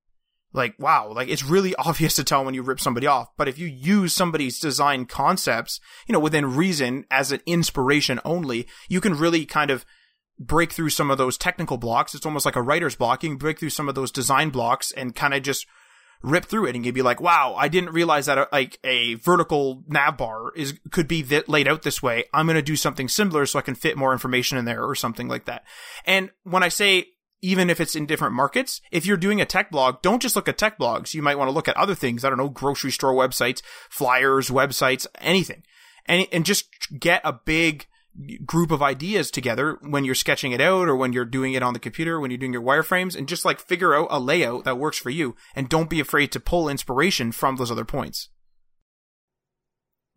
like, wow, like it's really obvious to tell when you rip somebody off. But if you use somebody's design concepts, you know, within reason as an inspiration only, you can really kind of break through some of those technical blocks. It's almost like a writer's block. You can break through some of those design blocks and kind of just rip through it and you'd be like, wow, I didn't realize that a, like a vertical nav bar is, could be th- laid out this way. I'm going to do something similar so I can fit more information in there or something like that. And when I say even if it's in different markets. If you're doing a tech blog, don't just look at tech blogs. You might want to look at other things. I don't know, grocery store websites, flyers, websites, anything. And, and just get a big group of ideas together when you're sketching it out or when you're doing it on the computer, when you're doing your wireframes and just like figure out a layout that works for you and don't be afraid to pull inspiration from those other points.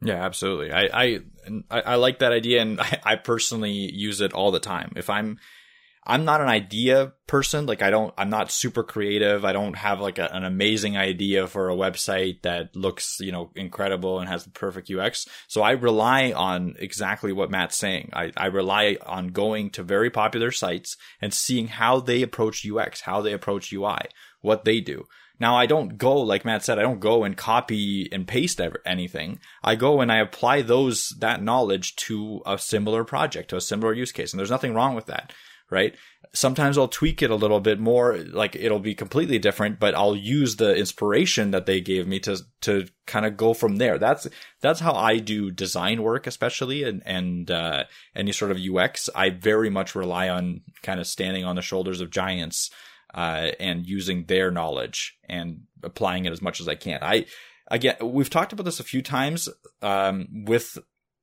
Yeah, absolutely. I, I, I, like that idea and I, I personally use it all the time. If I'm, I'm not an idea person. Like I don't, I'm not super creative. I don't have like a, an amazing idea for a website that looks, you know, incredible and has the perfect UX. So I rely on exactly what Matt's saying. I, I rely on going to very popular sites and seeing how they approach UX, how they approach UI, what they do. Now I don't go, like Matt said, I don't go and copy and paste ever, anything. I go and I apply those, that knowledge to a similar project, to a similar use case. And there's nothing wrong with that right? Sometimes I'll tweak it a little bit more, like it'll be completely different, but I'll use the inspiration that they gave me to to kind of go from there. That's that's how I do design work, especially and and uh, any sort of UX. I very much rely on kind of standing on the shoulders of giants uh, and using their knowledge and applying it as much as I can. I again, we've talked about this a few times um, with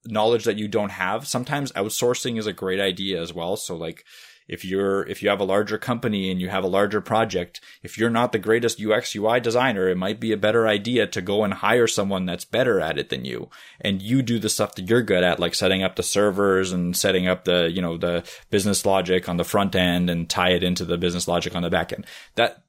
knowledge that you don't have. Sometimes outsourcing is a great idea as well. So like if you're if you have a larger company and you have a larger project if you're not the greatest ux ui designer it might be a better idea to go and hire someone that's better at it than you. And you do the stuff that you're good at like setting up the servers and setting up the you know the business logic on the front end and tie it into the business logic on the back end. That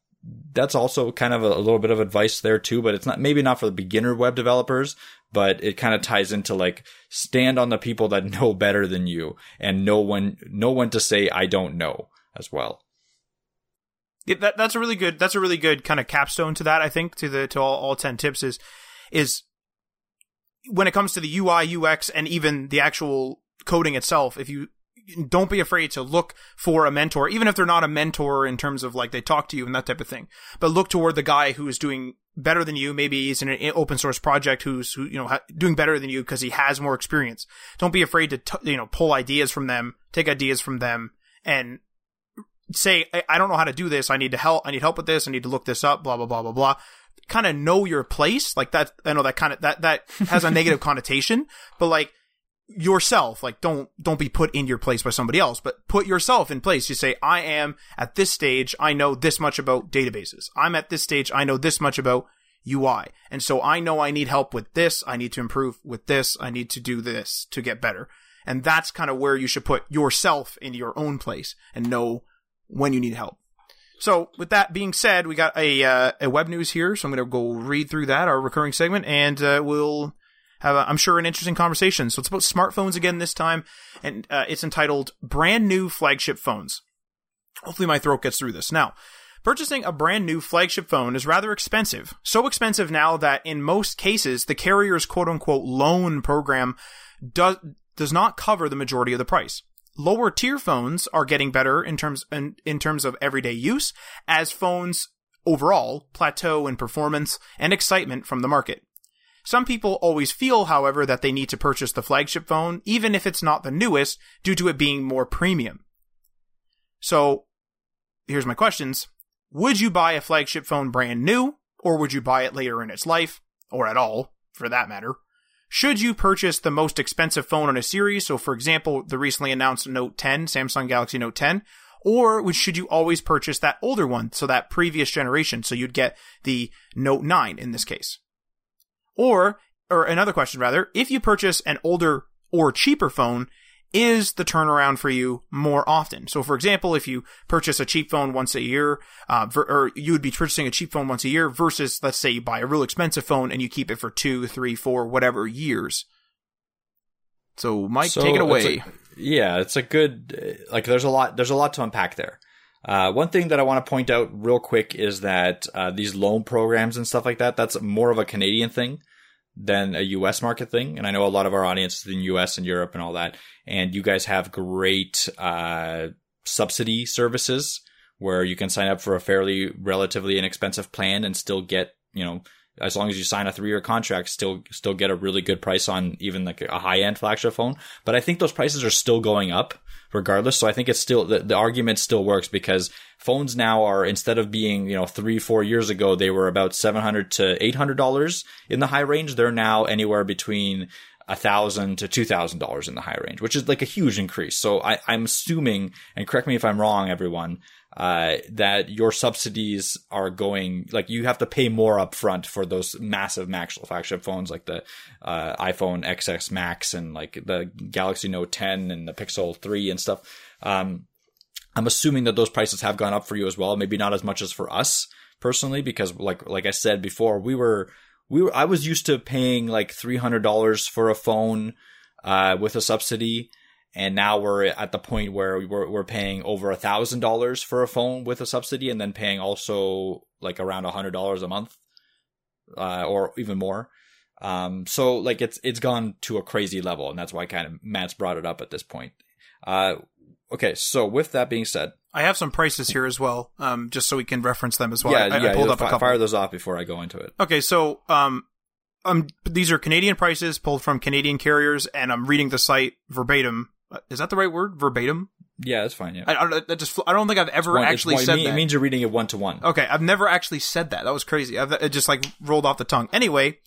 that's also kind of a, a, little bit of advice there too, but it's not maybe not for the beginner web developers, but it kind of ties into like stand on the people that know better than you and know when know when to say I don't know as well. Yeah, that that's a really good that's a really good kind of capstone to that I think to the to all, all 10 tips is is when it comes to the UI UX and even the actual coding itself if you don't be afraid to look for a mentor, even if they're not a mentor in terms of like they talk to you and that type of thing. But look toward the guy who is doing better than you. Maybe he's in an open source project who's who you know ha- doing better than you because he has more experience. Don't be afraid to t- you know pull ideas from them, take ideas from them, and say I-, I don't know how to do this. I need to help. I need help with this. I need to look this up. Blah blah blah blah blah kind of know your place like that i know that kind of that that has a negative connotation but like yourself like don't don't be put in your place by somebody else but put yourself in place. You say i am at this stage i know this much about databases. I'm at this stage i know this much about ui and so i know i need help with this. I need to improve with this. I need to do this to get better. And that's kind of where you should put yourself in your own place and know when you need help. So with that being said we got a uh, a web news here. So i'm going to go read through that our recurring segment and uh, we'll have, a, I'm sure, an interesting conversation. So it's about smartphones again this time, and uh, it's entitled "Brand New Flagship Phones." Hopefully, my throat gets through this. Now, purchasing a brand new flagship phone is rather expensive. So expensive now that in most cases, the carrier's quote unquote loan program does does not cover the majority of the price. Lower tier phones are getting better in terms in, in terms of everyday use as phones overall plateau in performance and excitement from the market. Some people always feel, however, that they need to purchase the flagship phone, even if it's not the newest, due to it being more premium. So, here's my questions. Would you buy a flagship phone brand new, or would you buy it later in its life, or at all, for that matter? Should you purchase the most expensive phone in a series, so for example, the recently announced Note 10, Samsung Galaxy Note 10, or should you always purchase that older one, so that previous generation, so you'd get the Note 9 in this case? Or, or another question rather, if you purchase an older or cheaper phone, is the turnaround for you more often? So, for example, if you purchase a cheap phone once a year, uh, or you would be purchasing a cheap phone once a year versus, let's say, you buy a real expensive phone and you keep it for two, three, four, whatever years. So, Mike, so take it away. It's a, yeah, it's a good like. There's a lot. There's a lot to unpack there. Uh, one thing that I want to point out real quick is that uh, these loan programs and stuff like that, that's more of a Canadian thing than a US market thing. And I know a lot of our audience is in US and Europe and all that. And you guys have great uh, subsidy services where you can sign up for a fairly relatively inexpensive plan and still get, you know, as long as you sign a three year contract, still still get a really good price on even like a high end flagship phone. But I think those prices are still going up regardless. So I think it's still the, the argument still works because phones now are instead of being you know three four years ago they were about seven hundred to eight hundred dollars in the high range. They're now anywhere between a thousand to two thousand dollars in the high range, which is like a huge increase. So I, I'm assuming, and correct me if I'm wrong, everyone, uh, that your subsidies are going like you have to pay more upfront for those massive max flagship phones like the uh, iPhone XS Max and like the Galaxy Note 10 and the Pixel 3 and stuff. Um, I'm assuming that those prices have gone up for you as well. Maybe not as much as for us personally, because like like I said before, we were we were I was used to paying like three hundred dollars for a phone uh, with a subsidy, and now we're at the point where we're we're paying over a thousand dollars for a phone with a subsidy, and then paying also like around a hundred dollars a month, uh, or even more. Um, so like it's it's gone to a crazy level, and that's why kind of Matt's brought it up at this point. Uh, okay, so with that being said, I have some prices here as well, um, just so we can reference them as well. yeah, I, yeah, I pulled up a fi- couple. fire those off before I go into it. Okay, so um, um, these are Canadian prices pulled from Canadian carriers, and I'm reading the site verbatim. Uh, Is that the right word? Verbatim? Yeah, that's fine. Yeah, I, I, that just I don't think I've ever One- actually one- it said mean- that. It means you're reading it one to one. Okay, I've never actually said that. That was crazy. I've, it just like rolled off the tongue. Anyway,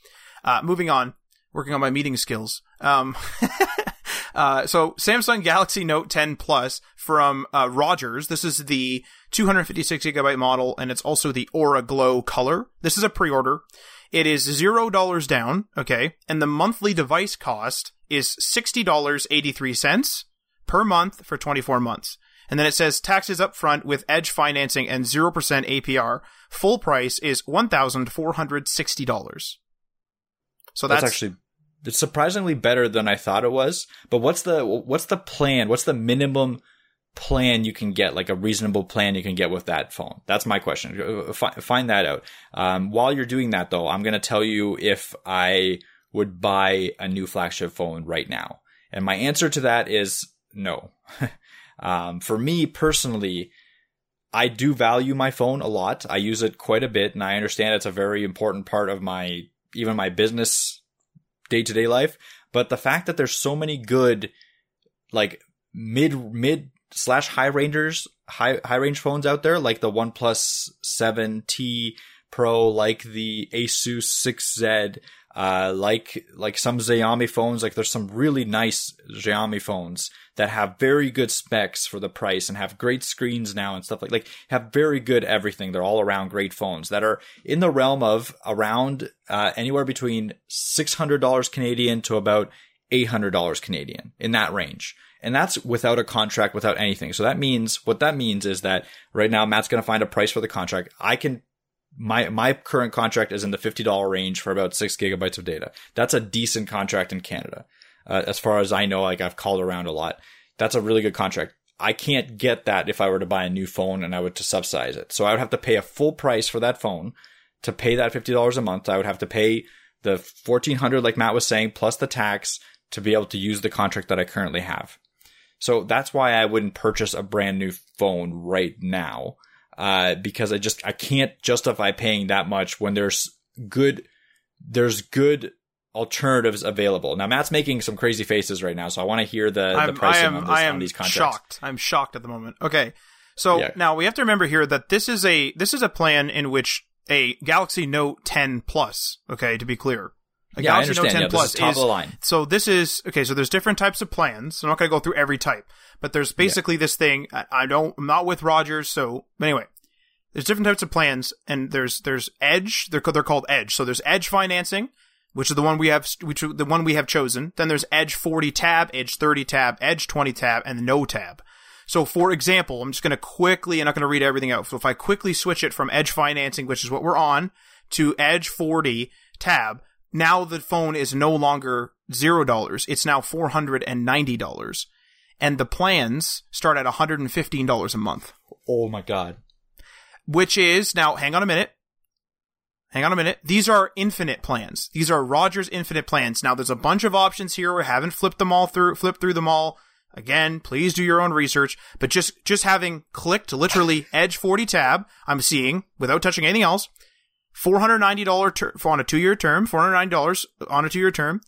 uh, moving on. Working on my meeting skills. Um, uh, so Samsung Galaxy Note 10 Plus from uh, Rogers. This is the 256 gigabyte model, and it's also the Aura Glow color. This is a pre-order. It is zero dollars down. Okay, and the monthly device cost is sixty dollars eighty three cents per month for 24 months. And then it says taxes up front with edge financing and 0% APR. Full price is $1,460. So that's, that's, actually it's surprisingly better than I thought it was. But what's the what's the plan? What's the minimum plan you can get? Like a reasonable plan you can get with that phone? That's my question. Fi- Find that out. Um, while you're doing that, though, I'm going to tell you if I would buy a new flagship phone right now, and my answer to that is no. um, for me personally. I do value my phone a lot. I use it quite a bit, and I understand it's a very important part of my even my business day to day life. But the fact that there's so many good, like mid mid slash high rangers, high high range phones out there, like the OnePlus Seven T Pro, like the Asus 6Z, uh, like like some Xiaomi phones. Like there's some really nice Xiaomi phones that have very good specs for the price and have great screens now and stuff like like have very good everything. They're all around great phones that are in the realm of around uh, anywhere between six hundred dollars Canadian to about eight hundred dollars Canadian in that range. And that's without a contract, without anything. So that means what that means is that right now Matt's going to find a price for the contract. I can my my current contract is in the fifty dollar range for about six gigabytes of data. That's a decent contract in Canada, uh, as far as I know. Like I've called around a lot. That's a really good contract. I can't get that if I were to buy a new phone and I would to subsidize it. So I would have to pay a full price for that phone to pay that fifty dollars a month. I would have to pay the fourteen hundred, like Matt was saying, plus the tax to be able to use the contract that I currently have. So that's why I wouldn't purchase a brand new phone right now uh, because I just I can't justify paying that much when there's good there's good alternatives available. Now Matt's making some crazy faces right now, so I want to hear the, the I'm, I pricing am, on, this, I am on these contracts. shocked. I'm shocked at the moment. Okay. So Yeah. now we have to remember here that this is a, this is a plan in which a Galaxy Note 10 Plus, okay, to be clear. A Yeah, I Galaxy. Note 10 Yeah, Plus is top of the line. So this is okay. So there's different types of plans. I'm not going to go through every type, but there's basically this thing. I, I don't. I'm not with Rogers. So anyway, there's different types of plans, and there's there's Edge. They're they're called Edge. So there's Edge financing, which is the one we have, which the one we have chosen. Then there's Edge 40 tab, Edge 30 tab, Edge 20 tab, and No tab. So for example, I'm just going to quickly, I'm not going to read everything out. So if I quickly switch it from Edge financing, which is what we're on, to Edge 40 tab, now the phone is no longer zero dollars. It's now four hundred and ninety dollars, and the plans start at one hundred and fifteen dollars a month. Oh my god. Which is now, hang on a minute. Hang on a minute. These are infinite plans. These are Rogers infinite plans. Now there's a bunch of options here. We haven't flipped them all through, flipped through them all. Again, please do your own research, but just, just having clicked literally Edge 40 tab, I'm seeing, without touching anything else, $490 ter- on a two year term, $490 on a two year term.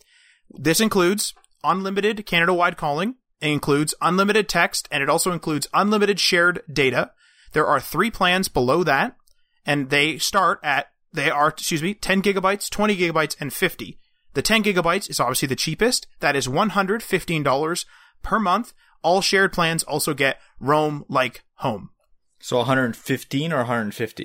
This includes unlimited Canada wide calling. It includes unlimited text and it also includes unlimited shared data. There are three plans below that and they start at, they are, excuse me, 10 gigabytes, 20 gigabytes, and 50. The 10 gigabytes is obviously the cheapest. That is $115 per month. All shared plans also get Roam like home. So 115 or 150?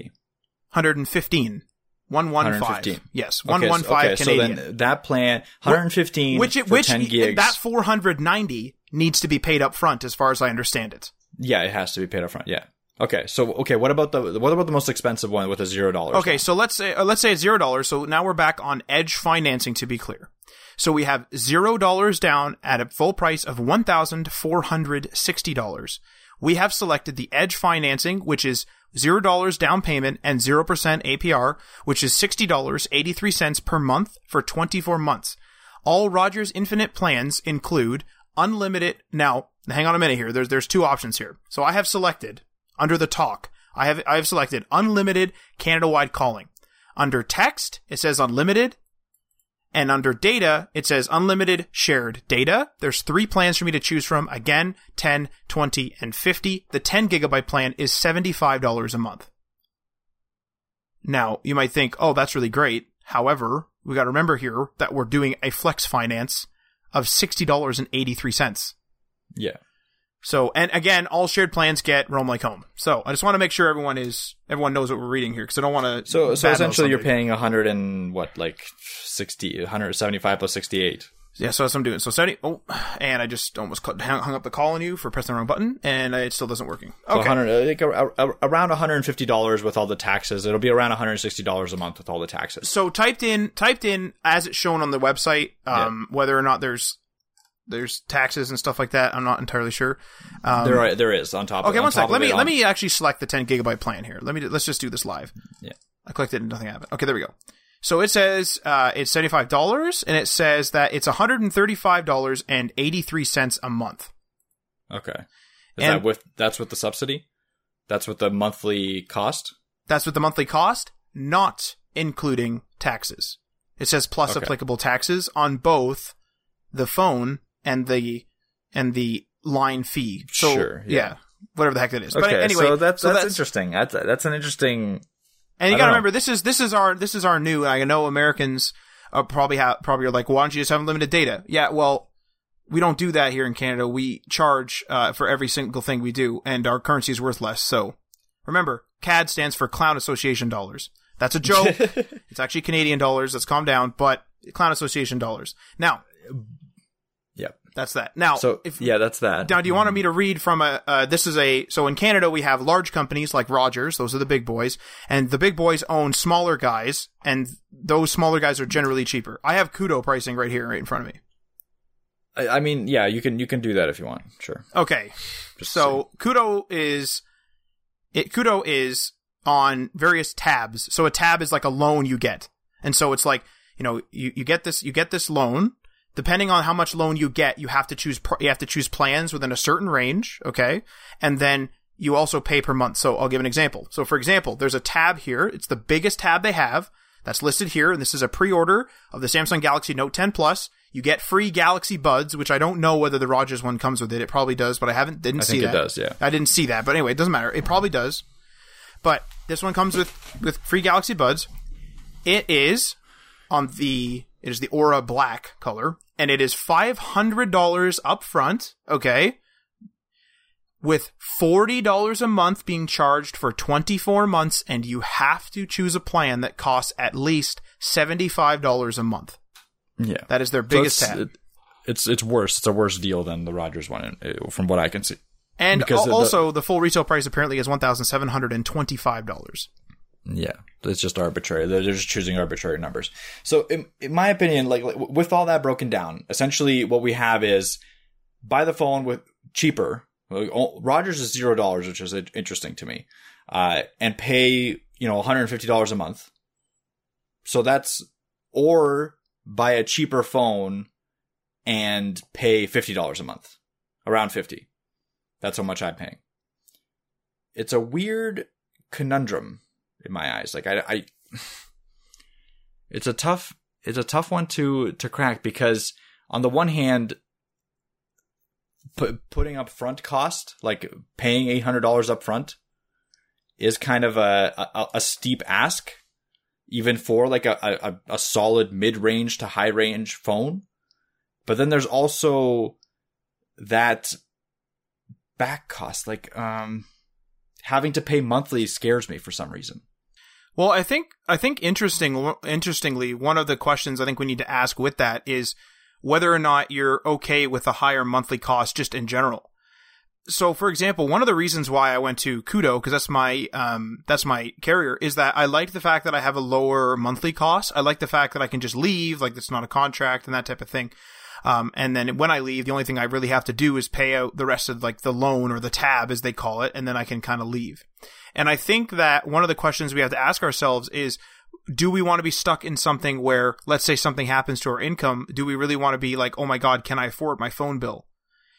115. 115. 115. Yes, Okay, 115 so, okay, Canadian. so then that plan 115 which it, for which 10 gigs. that 490 needs to be paid up front as far as I understand it. Yeah, it has to be paid up front. Yeah. Okay. So okay, what about the what about the most expensive one with a zero dollars? Okay, so let's say uh, let's say it's zero dollars. So now we're back on Edge financing to be clear. So we have zero dollars down at a full price of one thousand four hundred sixty dollars. We have selected the Edge financing, which is zero dollars down payment and zero percent APR, which is sixty dollars eighty three cents per month for twenty four months. All Rogers Infinite plans include unlimited. Now, hang on a minute here. There's there's two options here. So I have selected under the talk. I have I have selected unlimited Canada-wide calling. Under text, it says unlimited. And under data, it says unlimited shared data. There's three plans for me to choose from. Again, 10, 20, and 50. The 10 gigabyte plan is $75 a month. Now, you might think, oh, that's really great. However, we gotta remember here that we're doing a flex finance of $60.83. Yeah. So, and again, all shared plans get Roam Like Home. So, I just want to make sure everyone is everyone knows what we're reading here because I don't want to. So so essentially, you're paying a hundred and what like 60, 175 plus sixty eight. Yeah, so that's what I'm doing. So 70. Oh, and I just almost cut, hung up the call on you for pressing the wrong button, and it still doesn't working. Okay. 100, like a, a, around one hundred and fifty dollars with all the taxes. It'll be around one hundred and sixty dollars a month with all the taxes. So typed in typed in as it's shown on the website, um, whether or not there's there's taxes and stuff like that. I'm not entirely sure. Um, there are, there is on top. Okay, on one top sec. of Let me on- let me actually select the 10 gigabyte plan here. Let me let's just do this live. Yeah. I clicked it and nothing happened. Okay, there we go. So it says uh, it's seventy five dollars, and it says that it's one hundred and thirty five dollars and eighty three cents a month. Okay. Is And- that with that's with the subsidy? That's with the monthly cost. That's with the monthly cost, not including taxes. It says plus Okay. applicable taxes on both the phone and the and the line fee. So Sure, yeah. whatever the heck that is. but anyway, so that's so that's, interesting. That's that's an interesting. And you gotta remember, this is this is our this is our new. I know Americans uh, probably have probably are like, why don't you just have unlimited data? Yeah, well, we don't do that here in Canada. We charge uh, for every single thing we do, and our currency is worth less. So remember, CAD stands for Clown Association dollars. That's a joke. it's actually Canadian dollars. Let's calm down. But Clown Association dollars. Now. That's that. Now, So if yeah, that's that. now, do you want me to read from a? Uh, this is a. So in Canada, we have large companies like Rogers; those are the big boys, and the big boys own smaller guys, and those smaller guys are generally cheaper. I have Koodo pricing right here, right in front of me. I, I mean, yeah, you can you can do that if you want. Sure. Okay, Just so Koodo is it. Koodo is on various tabs. So a tab is like a loan you get, and so it's like you know you, you get this you get this loan. Depending on how much loan you get, you have to choose you have to choose plans within a certain range. Okay, and then you also pay per month. So I'll give an example. So for example, there's a tab here. It's the biggest tab they have. That's listed here, and this is a pre-order of the Samsung Galaxy Note 10 Plus. You get free Galaxy Buds, which I don't know whether the Rogers one comes with it. It probably does, but I haven't didn't I see think that. it does. Yeah. I didn't see that, but anyway, it doesn't matter. It probably does. But this one comes with with free Galaxy Buds. It is on the it is the Aura Black color, and it is $500 up front, okay? With $40 a month being charged for 24 months, and you have to choose a plan that costs at least $75 a month. Yeah. That is their biggest so it's, it's, it's worse. It's a worse deal than the Rogers one, uh, from what I can see. And because also, the, the full retail price apparently is $1,725. Yeah, it's just arbitrary. They're just choosing arbitrary numbers. So, in, in my opinion, like like, with all that broken down, essentially what we have is buy the phone with cheaper. Oh, Rogers is zero dollars, which is interesting to me, uh, and pay you know one hundred and fifty dollars a month. So that's or buy a cheaper phone and pay fifty dollars a month, around fifty. That's how much I'm paying. It's a weird conundrum in my eyes. Like I, I it's a tough, it's a tough one to to crack because on the one hand, pu- putting up front cost, like paying eight hundred dollars up front, is kind of a, a a steep ask, even for like a a, a solid mid range to high range phone. But then there's also that back cost, like um having to pay monthly scares me for some reason. Well, I think I think interesting interestingly, one of the questions I think we need to ask with that is whether or not you're okay with a higher monthly cost just in general. so for example, one of the reasons why I went to Koodo because that's my um that's my carrier is that I like the fact that I have a lower monthly cost. I like the fact that I can just leave, like it's not a contract and that type of thing. Um, and then when I leave, the only thing I really have to do is pay out the rest of like the loan or the tab as they call it, and then I can kind of leave. And I think that one of the questions we have to ask ourselves is, do we want to be stuck in something where, let's say something happens to our income? Do we really want to be like, oh my God, can I afford my phone bill?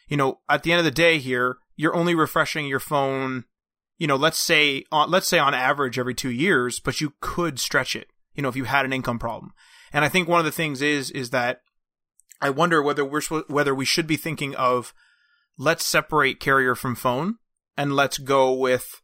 You know, at the end of the day here, you're only refreshing your phone, you know, let's say, on, let's say on average every two years, but you could stretch it, you know, if you had an income problem. And I think one of the things is, is that I wonder whether we're whether we should be thinking of let's separate carrier from phone and let's go with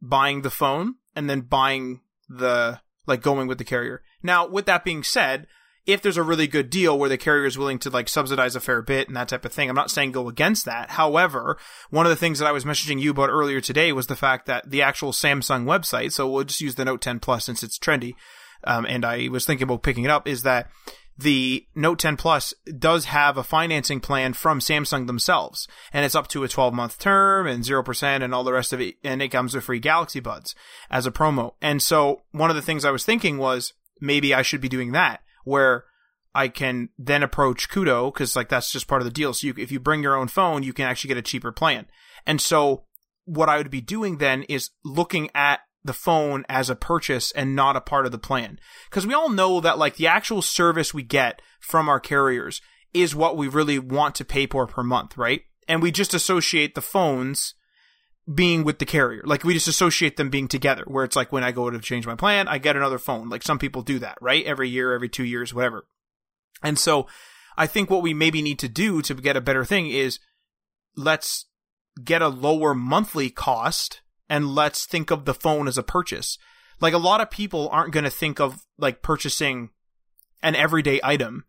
buying the phone and then buying the like going with the carrier. Now, with that being said, if there's a really good deal where the carrier is willing to like subsidize a fair bit and that type of thing, I'm not saying go against that. However, one of the things that I was messaging you about earlier today was the fact that the actual Samsung website, so we'll just use the Note 10 Plus since it's trendy, um, and I was thinking about picking it up, is that the Note 10 Plus does have a financing plan from Samsung themselves, and it's up to a 12 month term and 0% and all the rest of it, and it comes with free Galaxy Buds as a promo. And so one of the things I was thinking was maybe I should be doing that, where I can then approach Koodo, because like that's just part of the deal. So you, if you bring your own phone, you can actually get a cheaper plan. And so what I would be doing then is looking at the phone as a purchase and not a part of the plan. Because we all know that like the actual service we get from our carriers is what we really want to pay for per month, right? And we just associate the phones being with the carrier. Like we just associate them being together, where it's like when I go to change my plan, I get another phone. Like some people do that, right? Every year, every two years, whatever. And so I think what we maybe need to do to get a better thing is let's get a lower monthly cost and let's think of the phone as a purchase. Like a lot of people aren't going to think of like purchasing an everyday item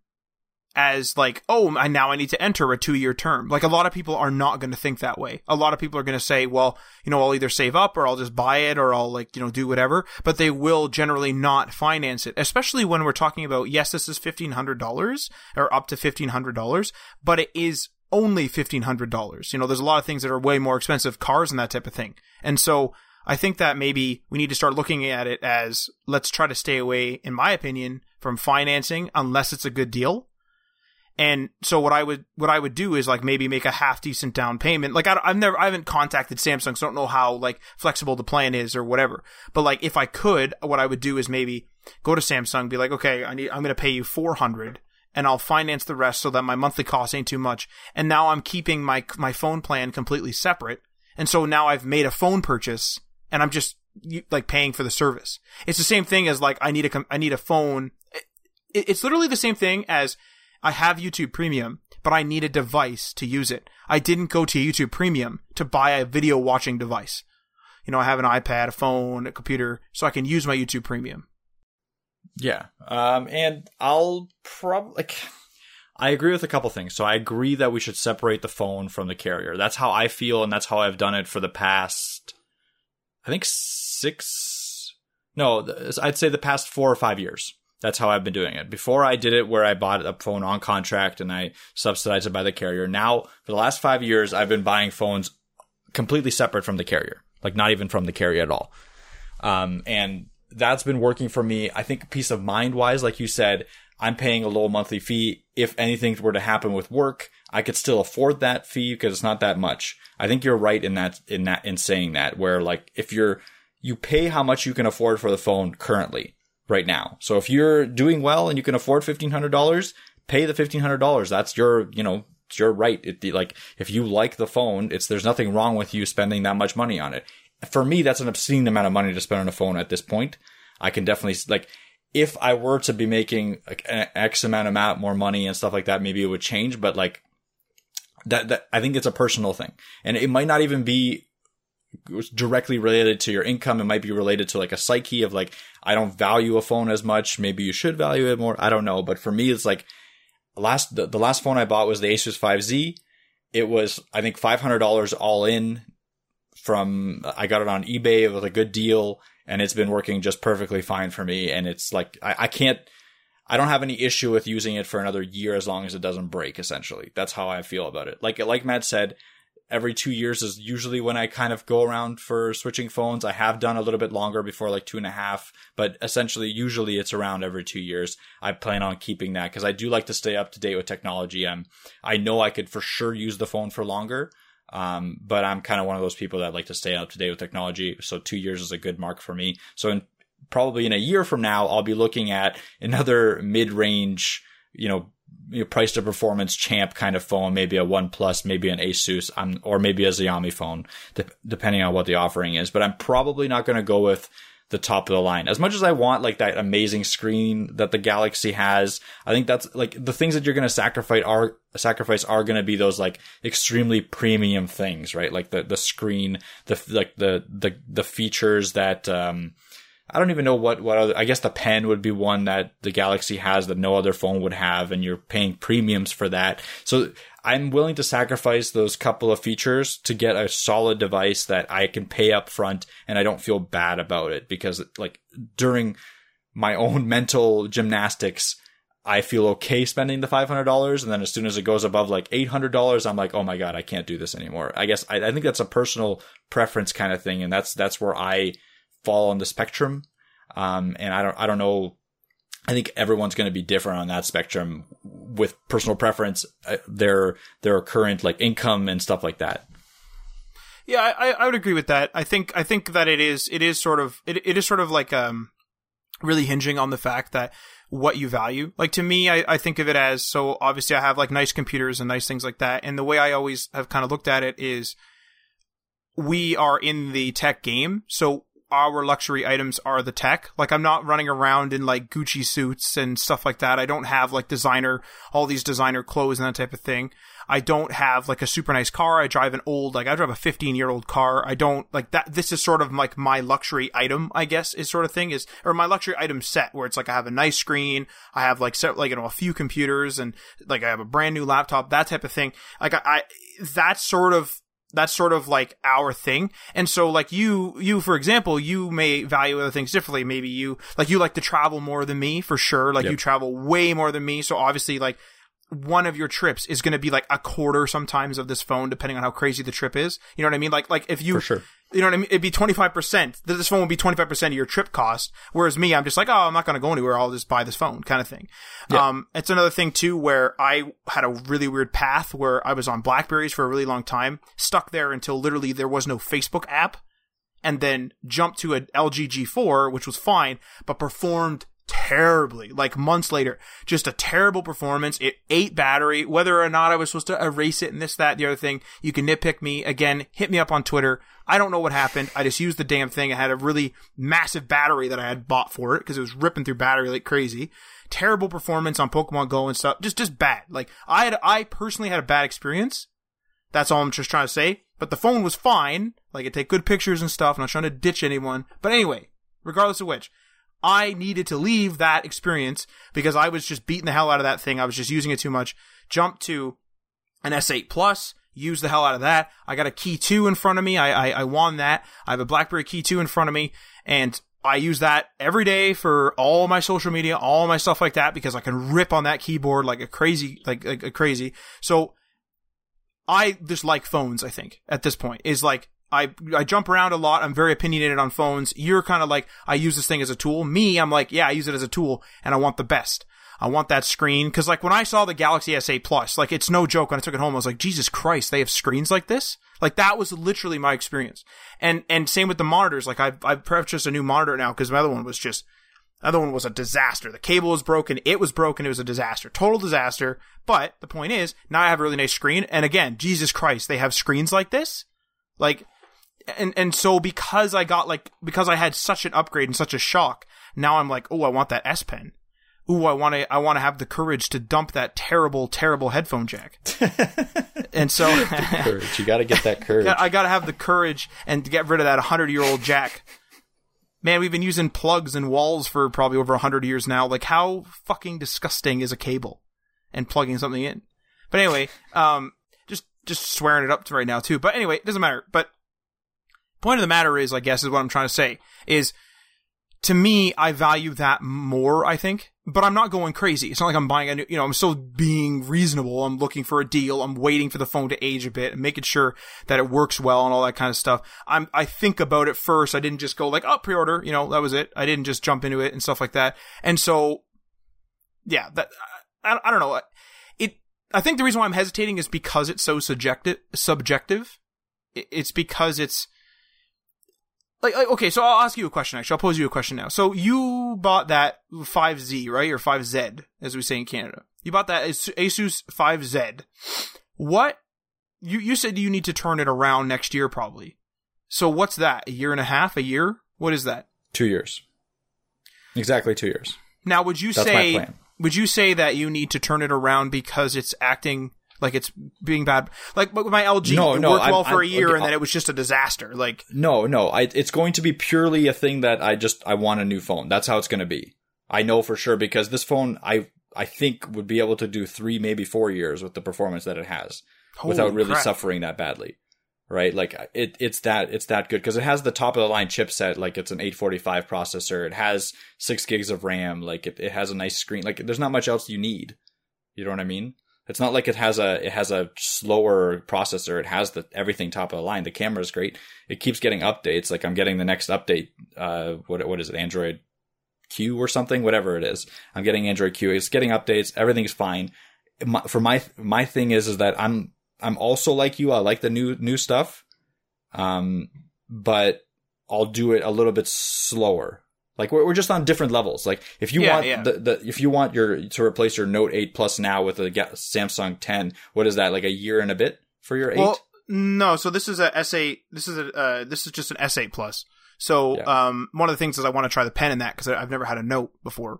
as like, oh, now I need to enter a two year term. Like a lot of people are not going to think that way. A lot of people are going to say, well, you know, I'll either save up or I'll just buy it or I'll like, you know, do whatever, but they will generally not finance it, especially when we're talking about, yes, this is $1,500 or up to $1,500, but it is only $1,500. You know, there's a lot of things that are way more expensive, cars and that type of thing. And so I think that maybe we need to start looking at it as let's try to stay away, in my opinion, from financing unless it's a good deal. And so what I would what I would do is like maybe make a half decent down payment. Like I, have never I haven't contacted Samsung, so I don't know how like flexible the plan is or whatever. But like if I could, what I would do is maybe go to Samsung, be like, okay, I need I'm going to pay you four hundred and I'll finance the rest so that my monthly cost ain't too much. And now I'm keeping my my phone plan completely separate. And so now I've made a phone purchase and I'm just like paying for the service. It's the same thing as like I need a I need a phone. It's literally the same thing as I have YouTube Premium, but I need a device to use it. I didn't go to YouTube Premium to buy a video watching device. You know, I have an iPad, a phone, a computer, so I can use my YouTube Premium. Yeah. Um, and I'll probably like. I agree with a couple things. So I agree that we should separate the phone from the carrier. That's how I feel, and that's how I've done it for the past, I think six. No, I'd say the past four or five years. That's how I've been doing it. Before I did it where I bought a phone on contract and I subsidized it by the carrier. Now, for the last five years, I've been buying phones completely separate from the carrier, like not even from the carrier at all. Um, and that's been working for me. I think peace of mind wise, like you said, I'm paying a low monthly fee. If anything were to happen with work, I could still afford that fee because it's not that much. I think you're right in that, in that, in saying that where like if you're, you pay how much you can afford for the phone currently right now. So if you're doing well and you can afford $1,500, pay the $1,500. That's your, you know, it's your right. It, like, if you like the phone, it's, there's nothing wrong with you spending that much money on it for me, that's an obscene amount of money to spend on a phone at this point. I can definitely like if I were to be making like an X amount of more money and stuff like that, maybe it would change. But like that, that I think it's a personal thing, and it might not even be directly related to your income. It might be related to like a psyche of like I don't value a phone as much. Maybe you should value it more. I don't know. But for me, it's like last the, the last phone I bought was the Asus 5Z. It was I think five hundred dollars all in from I got it on eBay with a good deal and it's been working just perfectly fine for me. And it's like I, I can't I don't have any issue with using it for another year as long as it doesn't break, essentially. That's how I feel about it. Like like Matt said, every two years is usually when I kind of go around for switching phones. I have done a little bit longer before, like two and a half, but essentially, usually it's around every two years. I plan on keeping that because I do like to stay up to date with technology. I'm, I know I could for sure use the phone for longer. Um, but I'm kind of one of those people that like to stay up to date with technology. So two years is a good mark for me. So in, probably in a year from now, I'll be looking at another mid range, you know, price to performance champ kind of phone, maybe a OnePlus, maybe an Asus, um, or maybe a Xiaomi phone, de- depending on what the offering is. But I'm probably not going to go with the top of the line. As much as I want like that amazing screen that the Galaxy has, I think that's like the things that you're going to sacrifice are sacrifice are going to be those like extremely premium things, right? Like the the screen, the like the the the features that um I don't even know what what other. I guess the pen would be one that the Galaxy has that no other phone would have, and you're paying premiums for that. So I'm willing to sacrifice those couple of features to get a solid device that I can pay up front, and I don't feel bad about it because like during my own mental gymnastics. I feel okay spending the five hundred dollars, and then as soon as it goes above like eight hundred dollars, I'm like, oh my god, I can't do this anymore. I guess I, I think that's a personal preference kind of thing, and that's that's where I fall on the spectrum. Um, and I don't, I don't know. I think everyone's going to be different on that spectrum with personal preference, uh, their their current like income and stuff like that. Yeah, I, I would agree with that. I think I think that it is it is sort of it, it is sort of like um really hinging on the fact that what you value. Like to me, I, I think of it as so obviously I have like nice computers and nice things like that. And the way I always have kind of looked at it is we are in the tech game. So our luxury items are the tech. Like I'm not running around in like Gucci suits and stuff like that. I don't have like designer, all these designer clothes and that type of thing. I don't have like a super nice car. I drive an old, like I drive a 15 year old car. I don't like that. This is sort of like my luxury item, I guess, is sort of thing is, or my luxury item set where it's like I have a nice screen. I have like set, like, you know, a few computers and like I have a brand new laptop, that type of thing. Like I, I that's sort of that's sort of like our thing. And so like you, you, for example, you may value other things differently. Maybe you, like you like to travel more than me for sure. Like yep. you travel way more than me. So obviously like one of your trips is going to be like a quarter sometimes of this phone, depending on how crazy the trip is. You know what I mean? Like, like if you, sure. You know what I mean? It'd be 25%. This phone would be 25% of your trip cost. Whereas me, I'm just like, oh, I'm not going to go anywhere. I'll just buy this phone kind of thing. Yeah. Um, it's another thing too where I had a really weird path where I was on Blackberries for a really long time, stuck there until literally there was no Facebook app and then jumped to an LG G4, which was fine, but performed terribly. Like months later, just a terrible performance. It ate battery. Whether or not I was supposed to erase it and this, that, the other thing, you can nitpick me. Again, hit me up on Twitter. I don't know what happened. I just used the damn thing. I had a really massive battery that I had bought for it because it was ripping through battery like crazy. Terrible performance on Pokemon Go and stuff. Just, just bad. Like I had, I personally had a bad experience. That's all I'm just trying to say. But the phone was fine. Like it take good pictures and stuff. I'm not trying to ditch anyone. But anyway, regardless of which, I needed to leave that experience because I was just beating the hell out of that thing. I was just using it too much. Jump to an S8 Plus, use the hell out of that. I got a Key 2 in front of me. I, I, I won that. I have a BlackBerry Key 2 in front of me and I use that every day for all my social media, all my stuff like that because I can rip on that keyboard like a crazy, like, like a crazy. So I just like phones, I think, at this point is like, I I jump around a lot. I'm very opinionated on phones. You're kind of like I use this thing as a tool. Me, I'm like, yeah, I use it as a tool and I want the best. I want that screen because like when I saw the Galaxy S8 Plus, like it's no joke. When I took it home, I was like, Jesus Christ, they have screens like this. Like that was literally my experience. And and same with the monitors. Like I've I've purchased a new monitor now because my other one was just other one was a disaster. The cable was broken. It was broken. It was a disaster. Total disaster. But the point is, now I have a really nice screen. And again, Jesus Christ, they have screens like this. Like and and so because I got like because I had such an upgrade and such a shock, now I'm like, oh, I want that S Pen. Ooh, I want to I want to have the courage to dump that terrible terrible headphone jack. and so courage, you got to get that courage. I got to have the courage and get rid of that 100-year-old jack. Man, we've been using plugs and walls for probably over 100 years now. Like how fucking disgusting is a cable and plugging something in? But anyway, um just just swearing it up to right now too. But anyway, it doesn't matter. But point of the matter is, I guess, is what I'm trying to say is to me, I value that more, I think, but I'm not going crazy. It's not like I'm buying a new, you know, I'm still being reasonable. I'm looking for a deal. I'm waiting for the phone to age a bit and making sure that it works well and all that kind of stuff. I'm, I think about it first. I didn't just go like, oh, pre-order, you know, that was it. I didn't just jump into it and stuff like that. And so, yeah, that, I, I don't know. It, I think the reason why I'm hesitating is because it's so subjective, subjective. It's because it's, like, okay, so I'll ask you a question. Actually, I'll pose you a question now. So you bought that 5Z, right, or 5Z, as we say in Canada. You bought that Asus 5Z. What you you said you need to turn it around next year, probably. So what's that? A year and a half? A year? What is that? Two years. Exactly two years. Now, would you That's say would you say that you need to turn it around because it's acting like it's being bad. Like with my LG, no, it no, worked well I'm, for a year, okay, and then it was just a disaster. Like no, no, I, it's going to be purely a thing that I just I want a new phone. That's how it's going to be. I know for sure because this phone I I think would be able to do three, maybe four years with the performance that it has, Holy without really crap. suffering that badly. Right, like it, it's that it's that good because it has the top of the line chipset. Like it's an 845 processor. It has six gigs of RAM. Like it, it has a nice screen. Like there's not much else you need. You know what I mean? It's not like it has a it has a slower processor. It has the everything top of the line. The camera is great. It keeps getting updates. Like I'm getting the next update. Uh, what what is it? Android Q or something, whatever it is. I'm getting Android Q. It's getting updates. Everything's fine. My, for my my thing is is that I'm I'm also like you. I like the new new stuff. Um, but I'll do it a little bit slower. Like we're, we're just on different levels. Like if you yeah, want yeah. the, the if you want your to replace your Note 8 Plus now with a Samsung 10, what is that? Like a year and a bit for your 8? Well, no, so this is a S8 this is a uh, this is just an S8 Plus. So yeah. um one of the things is I want to try the pen in that cuz I've never had a Note before.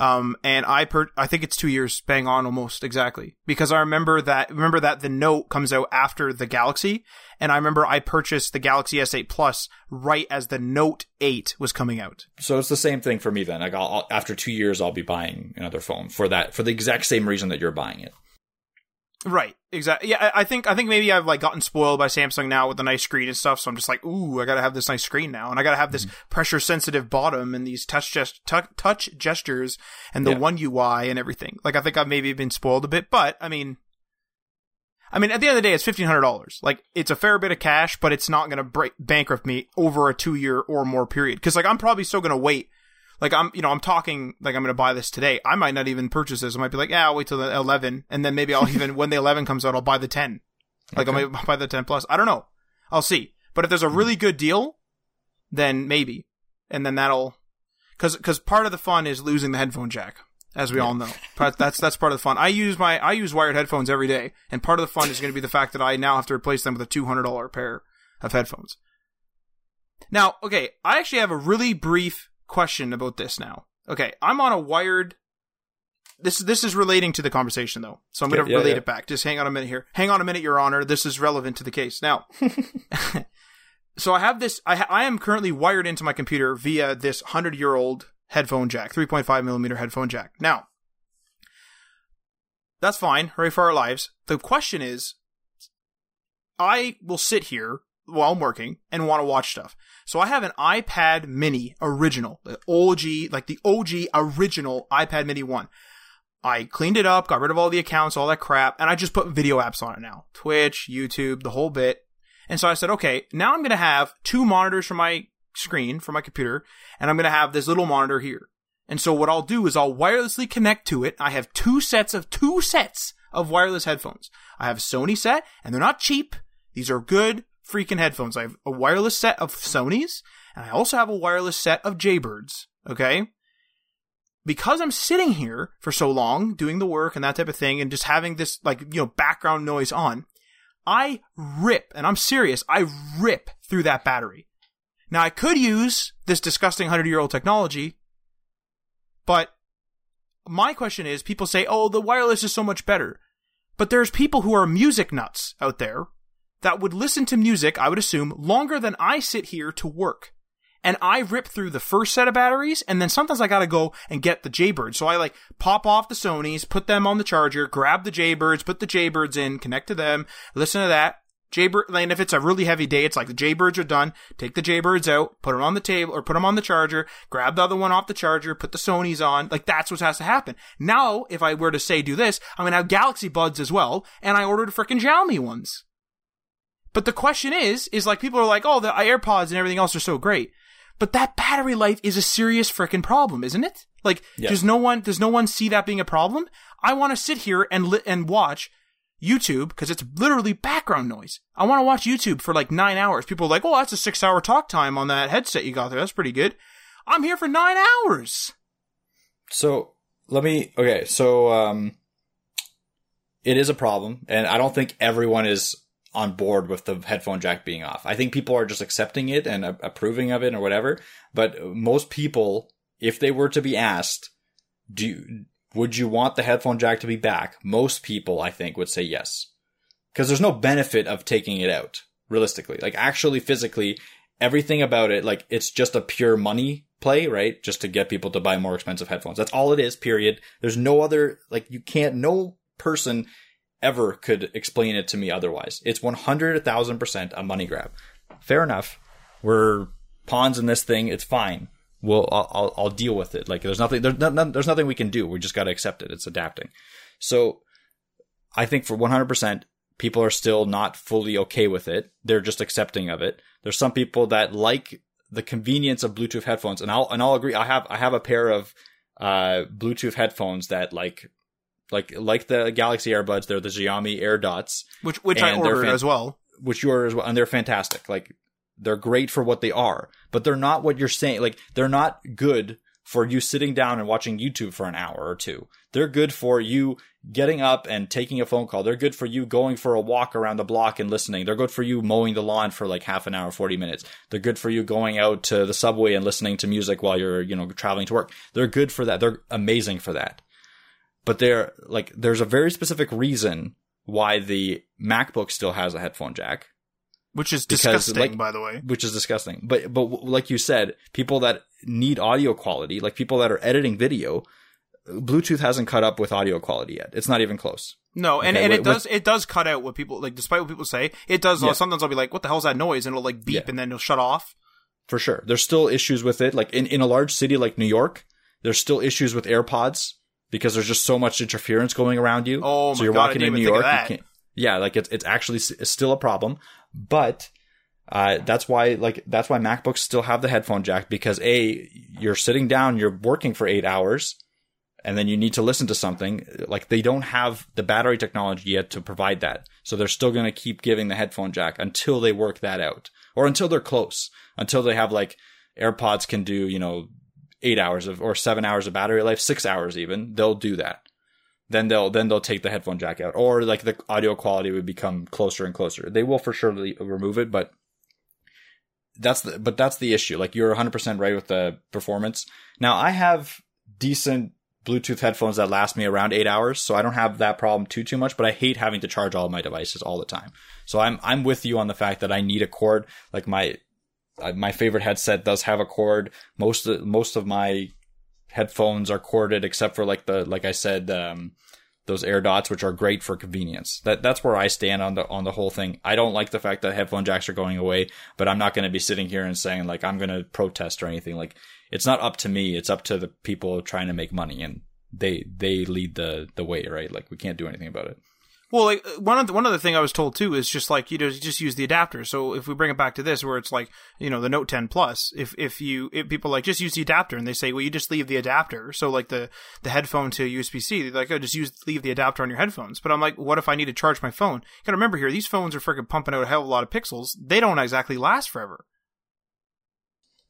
Um, and I per- I think it's two years bang on almost exactly because I remember that remember that the Note comes out after the Galaxy, and I remember I purchased the Galaxy S8 Plus right as the Note 8 was coming out. So it's the same thing for me then. Like I'll, I'll, after two years, I'll be buying another phone for that for the exact same reason that you're buying it. Right. Exactly. Yeah, I think I think maybe I've like gotten spoiled by Samsung now with the nice screen and stuff. So I'm just like, ooh, I gotta have this nice screen now, and I gotta have this mm-hmm. pressure sensitive bottom and these touch gest- t- touch gestures and the yeah. one UI and everything. Like I think I've maybe been spoiled a bit, but I mean, I mean, at the end of the day, it's fifteen hundred dollars. Like it's a fair bit of cash, but it's not gonna break bankrupt me over a two year or more period. Because like I'm probably still gonna wait like I'm, you know, I'm talking like I'm going to buy this today. I might not even purchase this. I might be like, yeah, I'll wait till the 11, and then maybe I'll even when the 11 comes out, I'll buy the 10. Like okay. I might buy the 10 plus. I don't know. I'll see. But if there's a hmm. really good deal, then maybe, and then that'll, because because part of the fun is losing the headphone jack, as we yeah. all know. But that's that's part of the fun. I use my I use wired headphones every day, and part of the fun is going to be the fact that I now have to replace them with a two hundred dollar pair of headphones. Now, okay, I actually have a really brief question about this now. Okay, I'm on a wired. This this is relating to the conversation though, so I'm going to yeah, relate yeah. it back. Just hang on a minute here. Hang on a minute, Your Honor. This is relevant to the case now. so I have this. I ha- I am currently wired into my computer via this hundred year old headphone jack, 3.5 millimeter headphone jack. Now, that's fine. Hurry for our lives. The question is, I will sit here while I'm working and want to watch stuff. So I have an iPad mini original, the OG, like the OG original iPad mini one. I cleaned it up, got rid of all the accounts, all that crap, and I just put video apps on it now. Twitch, YouTube, the whole bit. And so I said, okay, now I'm going to have two monitors for my screen, for my computer, and I'm going to have this little monitor here. And so what I'll do is I'll wirelessly connect to it. I have two sets of two sets of wireless headphones. I have a Sony set, and they're not cheap. These are good freaking headphones. I have a wireless set of Sony's, and I also have a wireless set of Jaybirds. Okay? Because I'm sitting here for so long doing the work and that type of thing and just having this like, you know, background noise on, I rip, and I'm serious, I rip through that battery. Now I could use this disgusting 100 year old technology, but my question is people say, oh, the wireless is so much better. But there's people who are music nuts out there that would listen to music, I would assume, longer than I sit here to work. And I rip through the first set of batteries, and then sometimes I gotta go and get the Jaybirds. So I like pop off the Sonys, put them on the charger, grab the Jaybirds, put the Jaybirds in, connect to them, listen to that, Jaybird, and if it's a really heavy day, it's like the Jaybirds are done. Take the Jaybirds out, put them on the table, or put them on the charger, grab the other one off the charger, put the Sony's on. Like that's what has to happen. Now, if I were to say do this, I'm gonna have Galaxy Buds as well, and I ordered freaking Xiaomi ones. But the question is, is like people are like, oh, the AirPods and everything else are so great. But that battery life is a serious freaking problem, isn't it? Like, Yeah. does no one, does no one see that being a problem? I want to sit here and li- and watch YouTube because it's literally background noise. I want to watch YouTube for like nine hours. People are like, oh, that's a six hour talk time on that headset you got there. That's pretty good. I'm here for nine hours. So let me okay, so um it is a problem, and I don't think everyone is on board with the headphone jack being off. I think people are just accepting it and a- approving of it or whatever. But most people, if they were to be asked, do you, would you want the headphone jack to be back? Most people, I think, would say yes, because there's no benefit of taking it out. Realistically, like actually physically, everything about it, like it's just a pure money play, right? Just to get people to buy more expensive headphones. That's all it is, period. There's no other, like you can't, no person ever could explain it to me otherwise. It's 100,000% a money grab. Fair enough. We're pawns in this thing. It's fine. We'll, I'll, I'll, deal with it. Like there's nothing, there's, no, there's nothing we can do. We just got to accept it. It's adapting. So I think for 100%, people are still not fully okay with it. They're just accepting of it. There's some people that like the convenience of Bluetooth headphones, and I'll and I'll agree. I have I have a pair of uh, Bluetooth headphones that like like like the Galaxy Airbuds. They're the Xiaomi Air Dots, Which, which I ordered fan- as well. which you are as well, and they're fantastic. Like they're great for what they are, but they're not what you're saying. Like they're not good for you sitting down and watching YouTube for an hour or two. They're good for you getting up and taking a phone call. They're good for you going for a walk around the block and listening. They're good for you mowing the lawn for like half an hour, 40 minutes. They're good for you going out to the subway and listening to music while you're, you know, traveling to work. They're good for that. They're amazing for that. But they're like, there's a very specific reason why the MacBook still has a headphone jack Which is Because, disgusting, like- by the way. which is disgusting. But but like you said, people that need audio quality, like people that are editing video, Bluetooth hasn't caught up with audio quality yet. It's not even close. No, and, Okay, and it with- does it does cut out what people like. Despite what people say, it does. Uh, yeah. Sometimes I'll be like, "What the hell's that noise?" and it'll like beep, Yeah. and then it'll shut off. For sure. There's still issues with it. Like in, in a large city like New York, there's still issues with AirPods because there's just so much interference going around you. Oh so you're God, walking in New York, you can't. Yeah, like it's it's actually it's still a problem, but uh, that's why like that's why MacBooks still have the headphone jack because a you're sitting down, you're working for eight hours, and then you need to listen to something. Like they don't have the battery technology yet to provide that, so they're still going to keep giving the headphone jack until they work that out, or until they're close, until they have like AirPods can do you know eight hours of or seven hours of battery life, six hours even. They'll do that. Then they'll then they'll take the headphone jack out or like the audio quality would become closer and closer. They will for sure remove it but that's the but that's the issue. Like you're 100% right with the performance. Now i have decent bluetooth headphones that last me around 8 hours so i don't have that problem too too much but i hate having to charge all my devices all the time. So i'm i'm with you on the fact that i need a cord. Like my my favorite headset does have a cord most of, most of my headphones are corded except for like the like I said um those air dots which are great for convenience. That that's where I stand on the on the whole thing. I don't like the fact that headphone jacks are going away, but I'm not going to be sitting here and saying like I'm going to protest or anything. Like it's not up to me, it's up to the people trying to make money and they they lead the the way, right? Like we can't do anything about it. Well, like uh, one of the, one other thing I was told too is just like you know just use the adapter. So if we bring it back to this, where it's like you know the Note 10 Plus, if if you if people like just use the adapter and they say, well, you just leave the adapter. So like the the headphone to USB C, they're like, oh, just use leave the adapter on your headphones. But I'm like, what if I need to charge my phone? You gotta remember here, these phones are freaking pumping out a hell of a lot of pixels. They don't exactly last forever.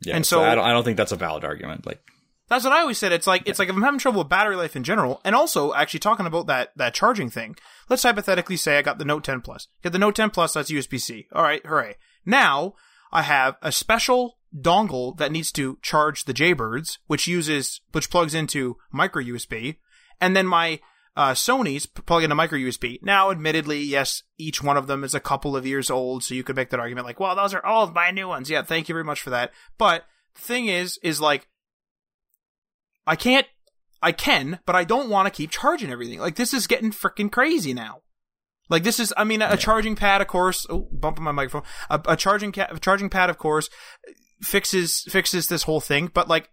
Yeah. And so, so- I don't I don't think that's a valid argument. Like That's what I always said. It's like it's like if I'm having trouble with battery life in general, and also actually talking about that that charging thing. Let's hypothetically say I got the Note 10 Plus. Get the Note 10 Plus. That's USB C. All right, hooray! Now I have a special dongle that needs to charge the Jaybirds, which uses which plugs into micro USB, and then my uh, Sony's plug into micro USB. Now, admittedly, yes, each one of them is a couple of years old, so you could make that argument like, well, those are old, my new ones. Yeah, thank you very much for that. But the thing is, is like I can't, I can, but I don't want to keep charging everything. Like this is getting freaking crazy now. Like this is, I mean, a, charging pad, of course. Oh, bumping my microphone. A, a charging ca- a charging pad, of course, fixes fixes this whole thing. But like,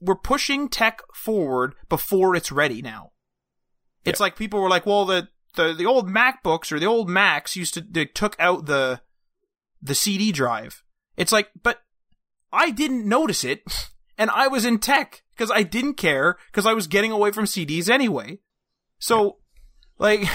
we're pushing tech forward before it's ready now. It's like people were like, well, the, the the old MacBooks or the old Macs used to they took out the the CD drive. It's like, but I didn't notice it, and I was in tech because I didn't care because I was getting away from CDs anyway. So, like,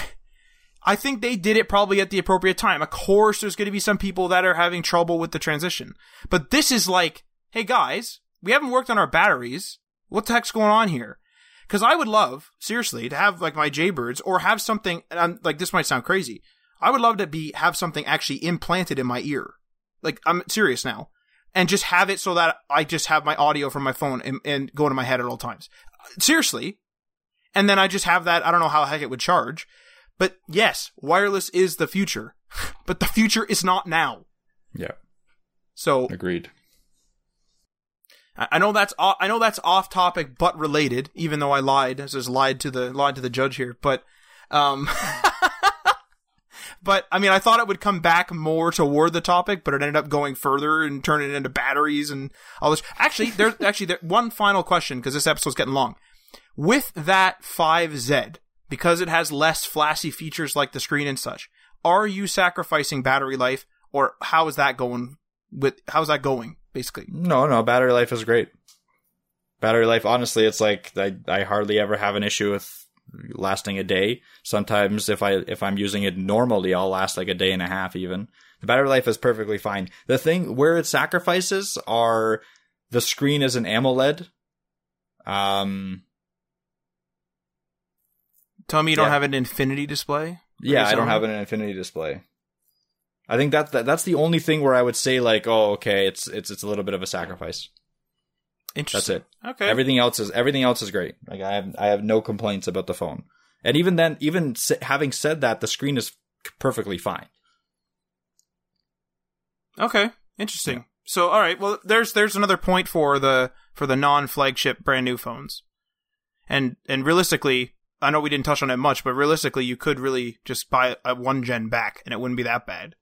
I think they did it probably at the appropriate time. Of course, there's going to be some people that are having trouble with the transition, but this is like, hey guys, we haven't worked on our batteries. What the heck's going on here? Because I would love, seriously, to have like my Jaybirds or have something. Like, this might sound crazy. I would love to be have something actually implanted in my ear. Like I'm serious now, and just have it so that I just have my audio from my phone and, and go into my head at all times. Seriously, and then I just have that. I don't know how the heck it would charge, but yes, wireless is the future, but the future is not now. Yeah, So agreed. I know that's I know that's off topic but related, even though I lied. I just lied to the lied to the judge here. But um But I mean I thought it would come back more toward the topic, but it ended up going further and turning it into batteries and all this. Actually, there's actually there, one final question because this episode's getting long. With that 5Z, because it has less flashy features like the screen and such, are you sacrificing battery life or how is that going with how's that going basically? No, no, battery life is great. Battery life, honestly, it's like I, I hardly ever have an issue with lasting a day. Sometimes if I if I'm using it normally, I'll last like a day and a half even. The battery life is perfectly fine. The thing where it sacrifices are the screen is an AMOLED. Um Tell me you don't have an infinity display? yeah, I don't have an infinity display. I think that, that that's the only thing where I would say like, oh, okay, it's it's it's a little bit of a sacrifice. That's it. Okay. Everything else is everything else is great. Like I have I have no complaints about the phone. And even then, even s- having said that, the screen is perfectly fine. Okay. Interesting. So, all right. Well, there's there's another point for the for the non-flagship brand new phones, and and realistically, I know we didn't touch on it much, but realistically, you could really just buy a one gen back, and it wouldn't be that bad.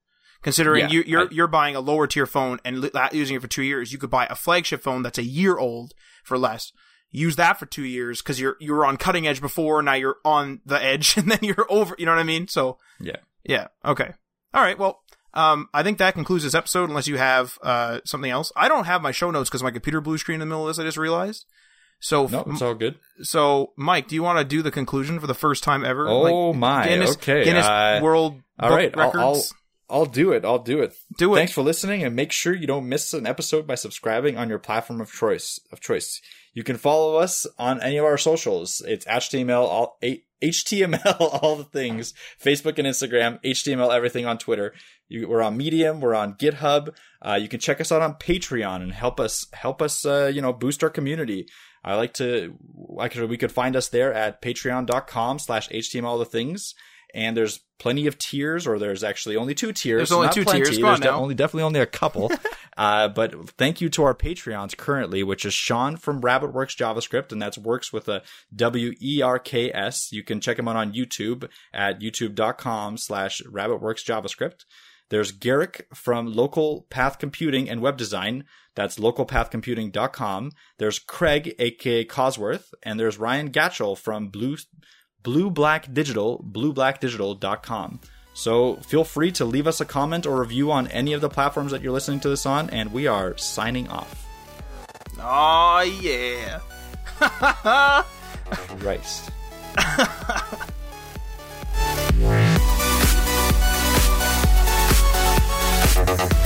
Considering Yeah, you, you're I- you're buying a lower tier phone and using it for two years, you could buy a flagship phone that's a year old for less. Use that for two years because you're you were on cutting edge before, now you're on the edge, and then you're over. You know what I mean? So Yeah. yeah. Okay. All right. Well, um, I think that concludes this episode. Unless you have uh something else, I don't have my show notes because my computer blue screen in the middle of this. I just realized. So, No, it's all good. so Mike, do you want to do the conclusion for the first time ever? Oh Like, my. Guinness, okay. Guinness uh, World all right, I'll- Records. I'll do it. I'll do it. Do it. Thanks for listening, and make sure you don't miss an episode by subscribing on your platform of choice. Of choice, you can follow us on any of our socials. It's HTML, all HTML, all the things. Facebook and Instagram, HTML, everything on Twitter. You, we're on Medium. We're on GitHub. Uh, you can check us out on Patreon and help us help us. Uh, you know, boost our community. I like to. I could, we could find us there at Patreon.com/slash HTML all the things. And there's plenty of tiers, or there's actually only two tiers. There's only not two plenty. tiers. There's de- now. only definitely only a couple. uh, but thank you to our Patreons currently, which is Sean from RabbitWerks JavaScript, and that's works with a W E R K S. You can check him out on YouTube at youtube.com slash RabbitWerks JavaScript. There's Garrick from Local Path Computing and Web Design. That's localpathcomputing.com. There's Craig, aka Cosworth, and there's Ryan Gatchell from Blue Blue Black Digital, blueblackdigital.com. So feel free to leave us a comment or review on any of the platforms that you're listening to this on, and we are signing off. Oh yeah. Christ.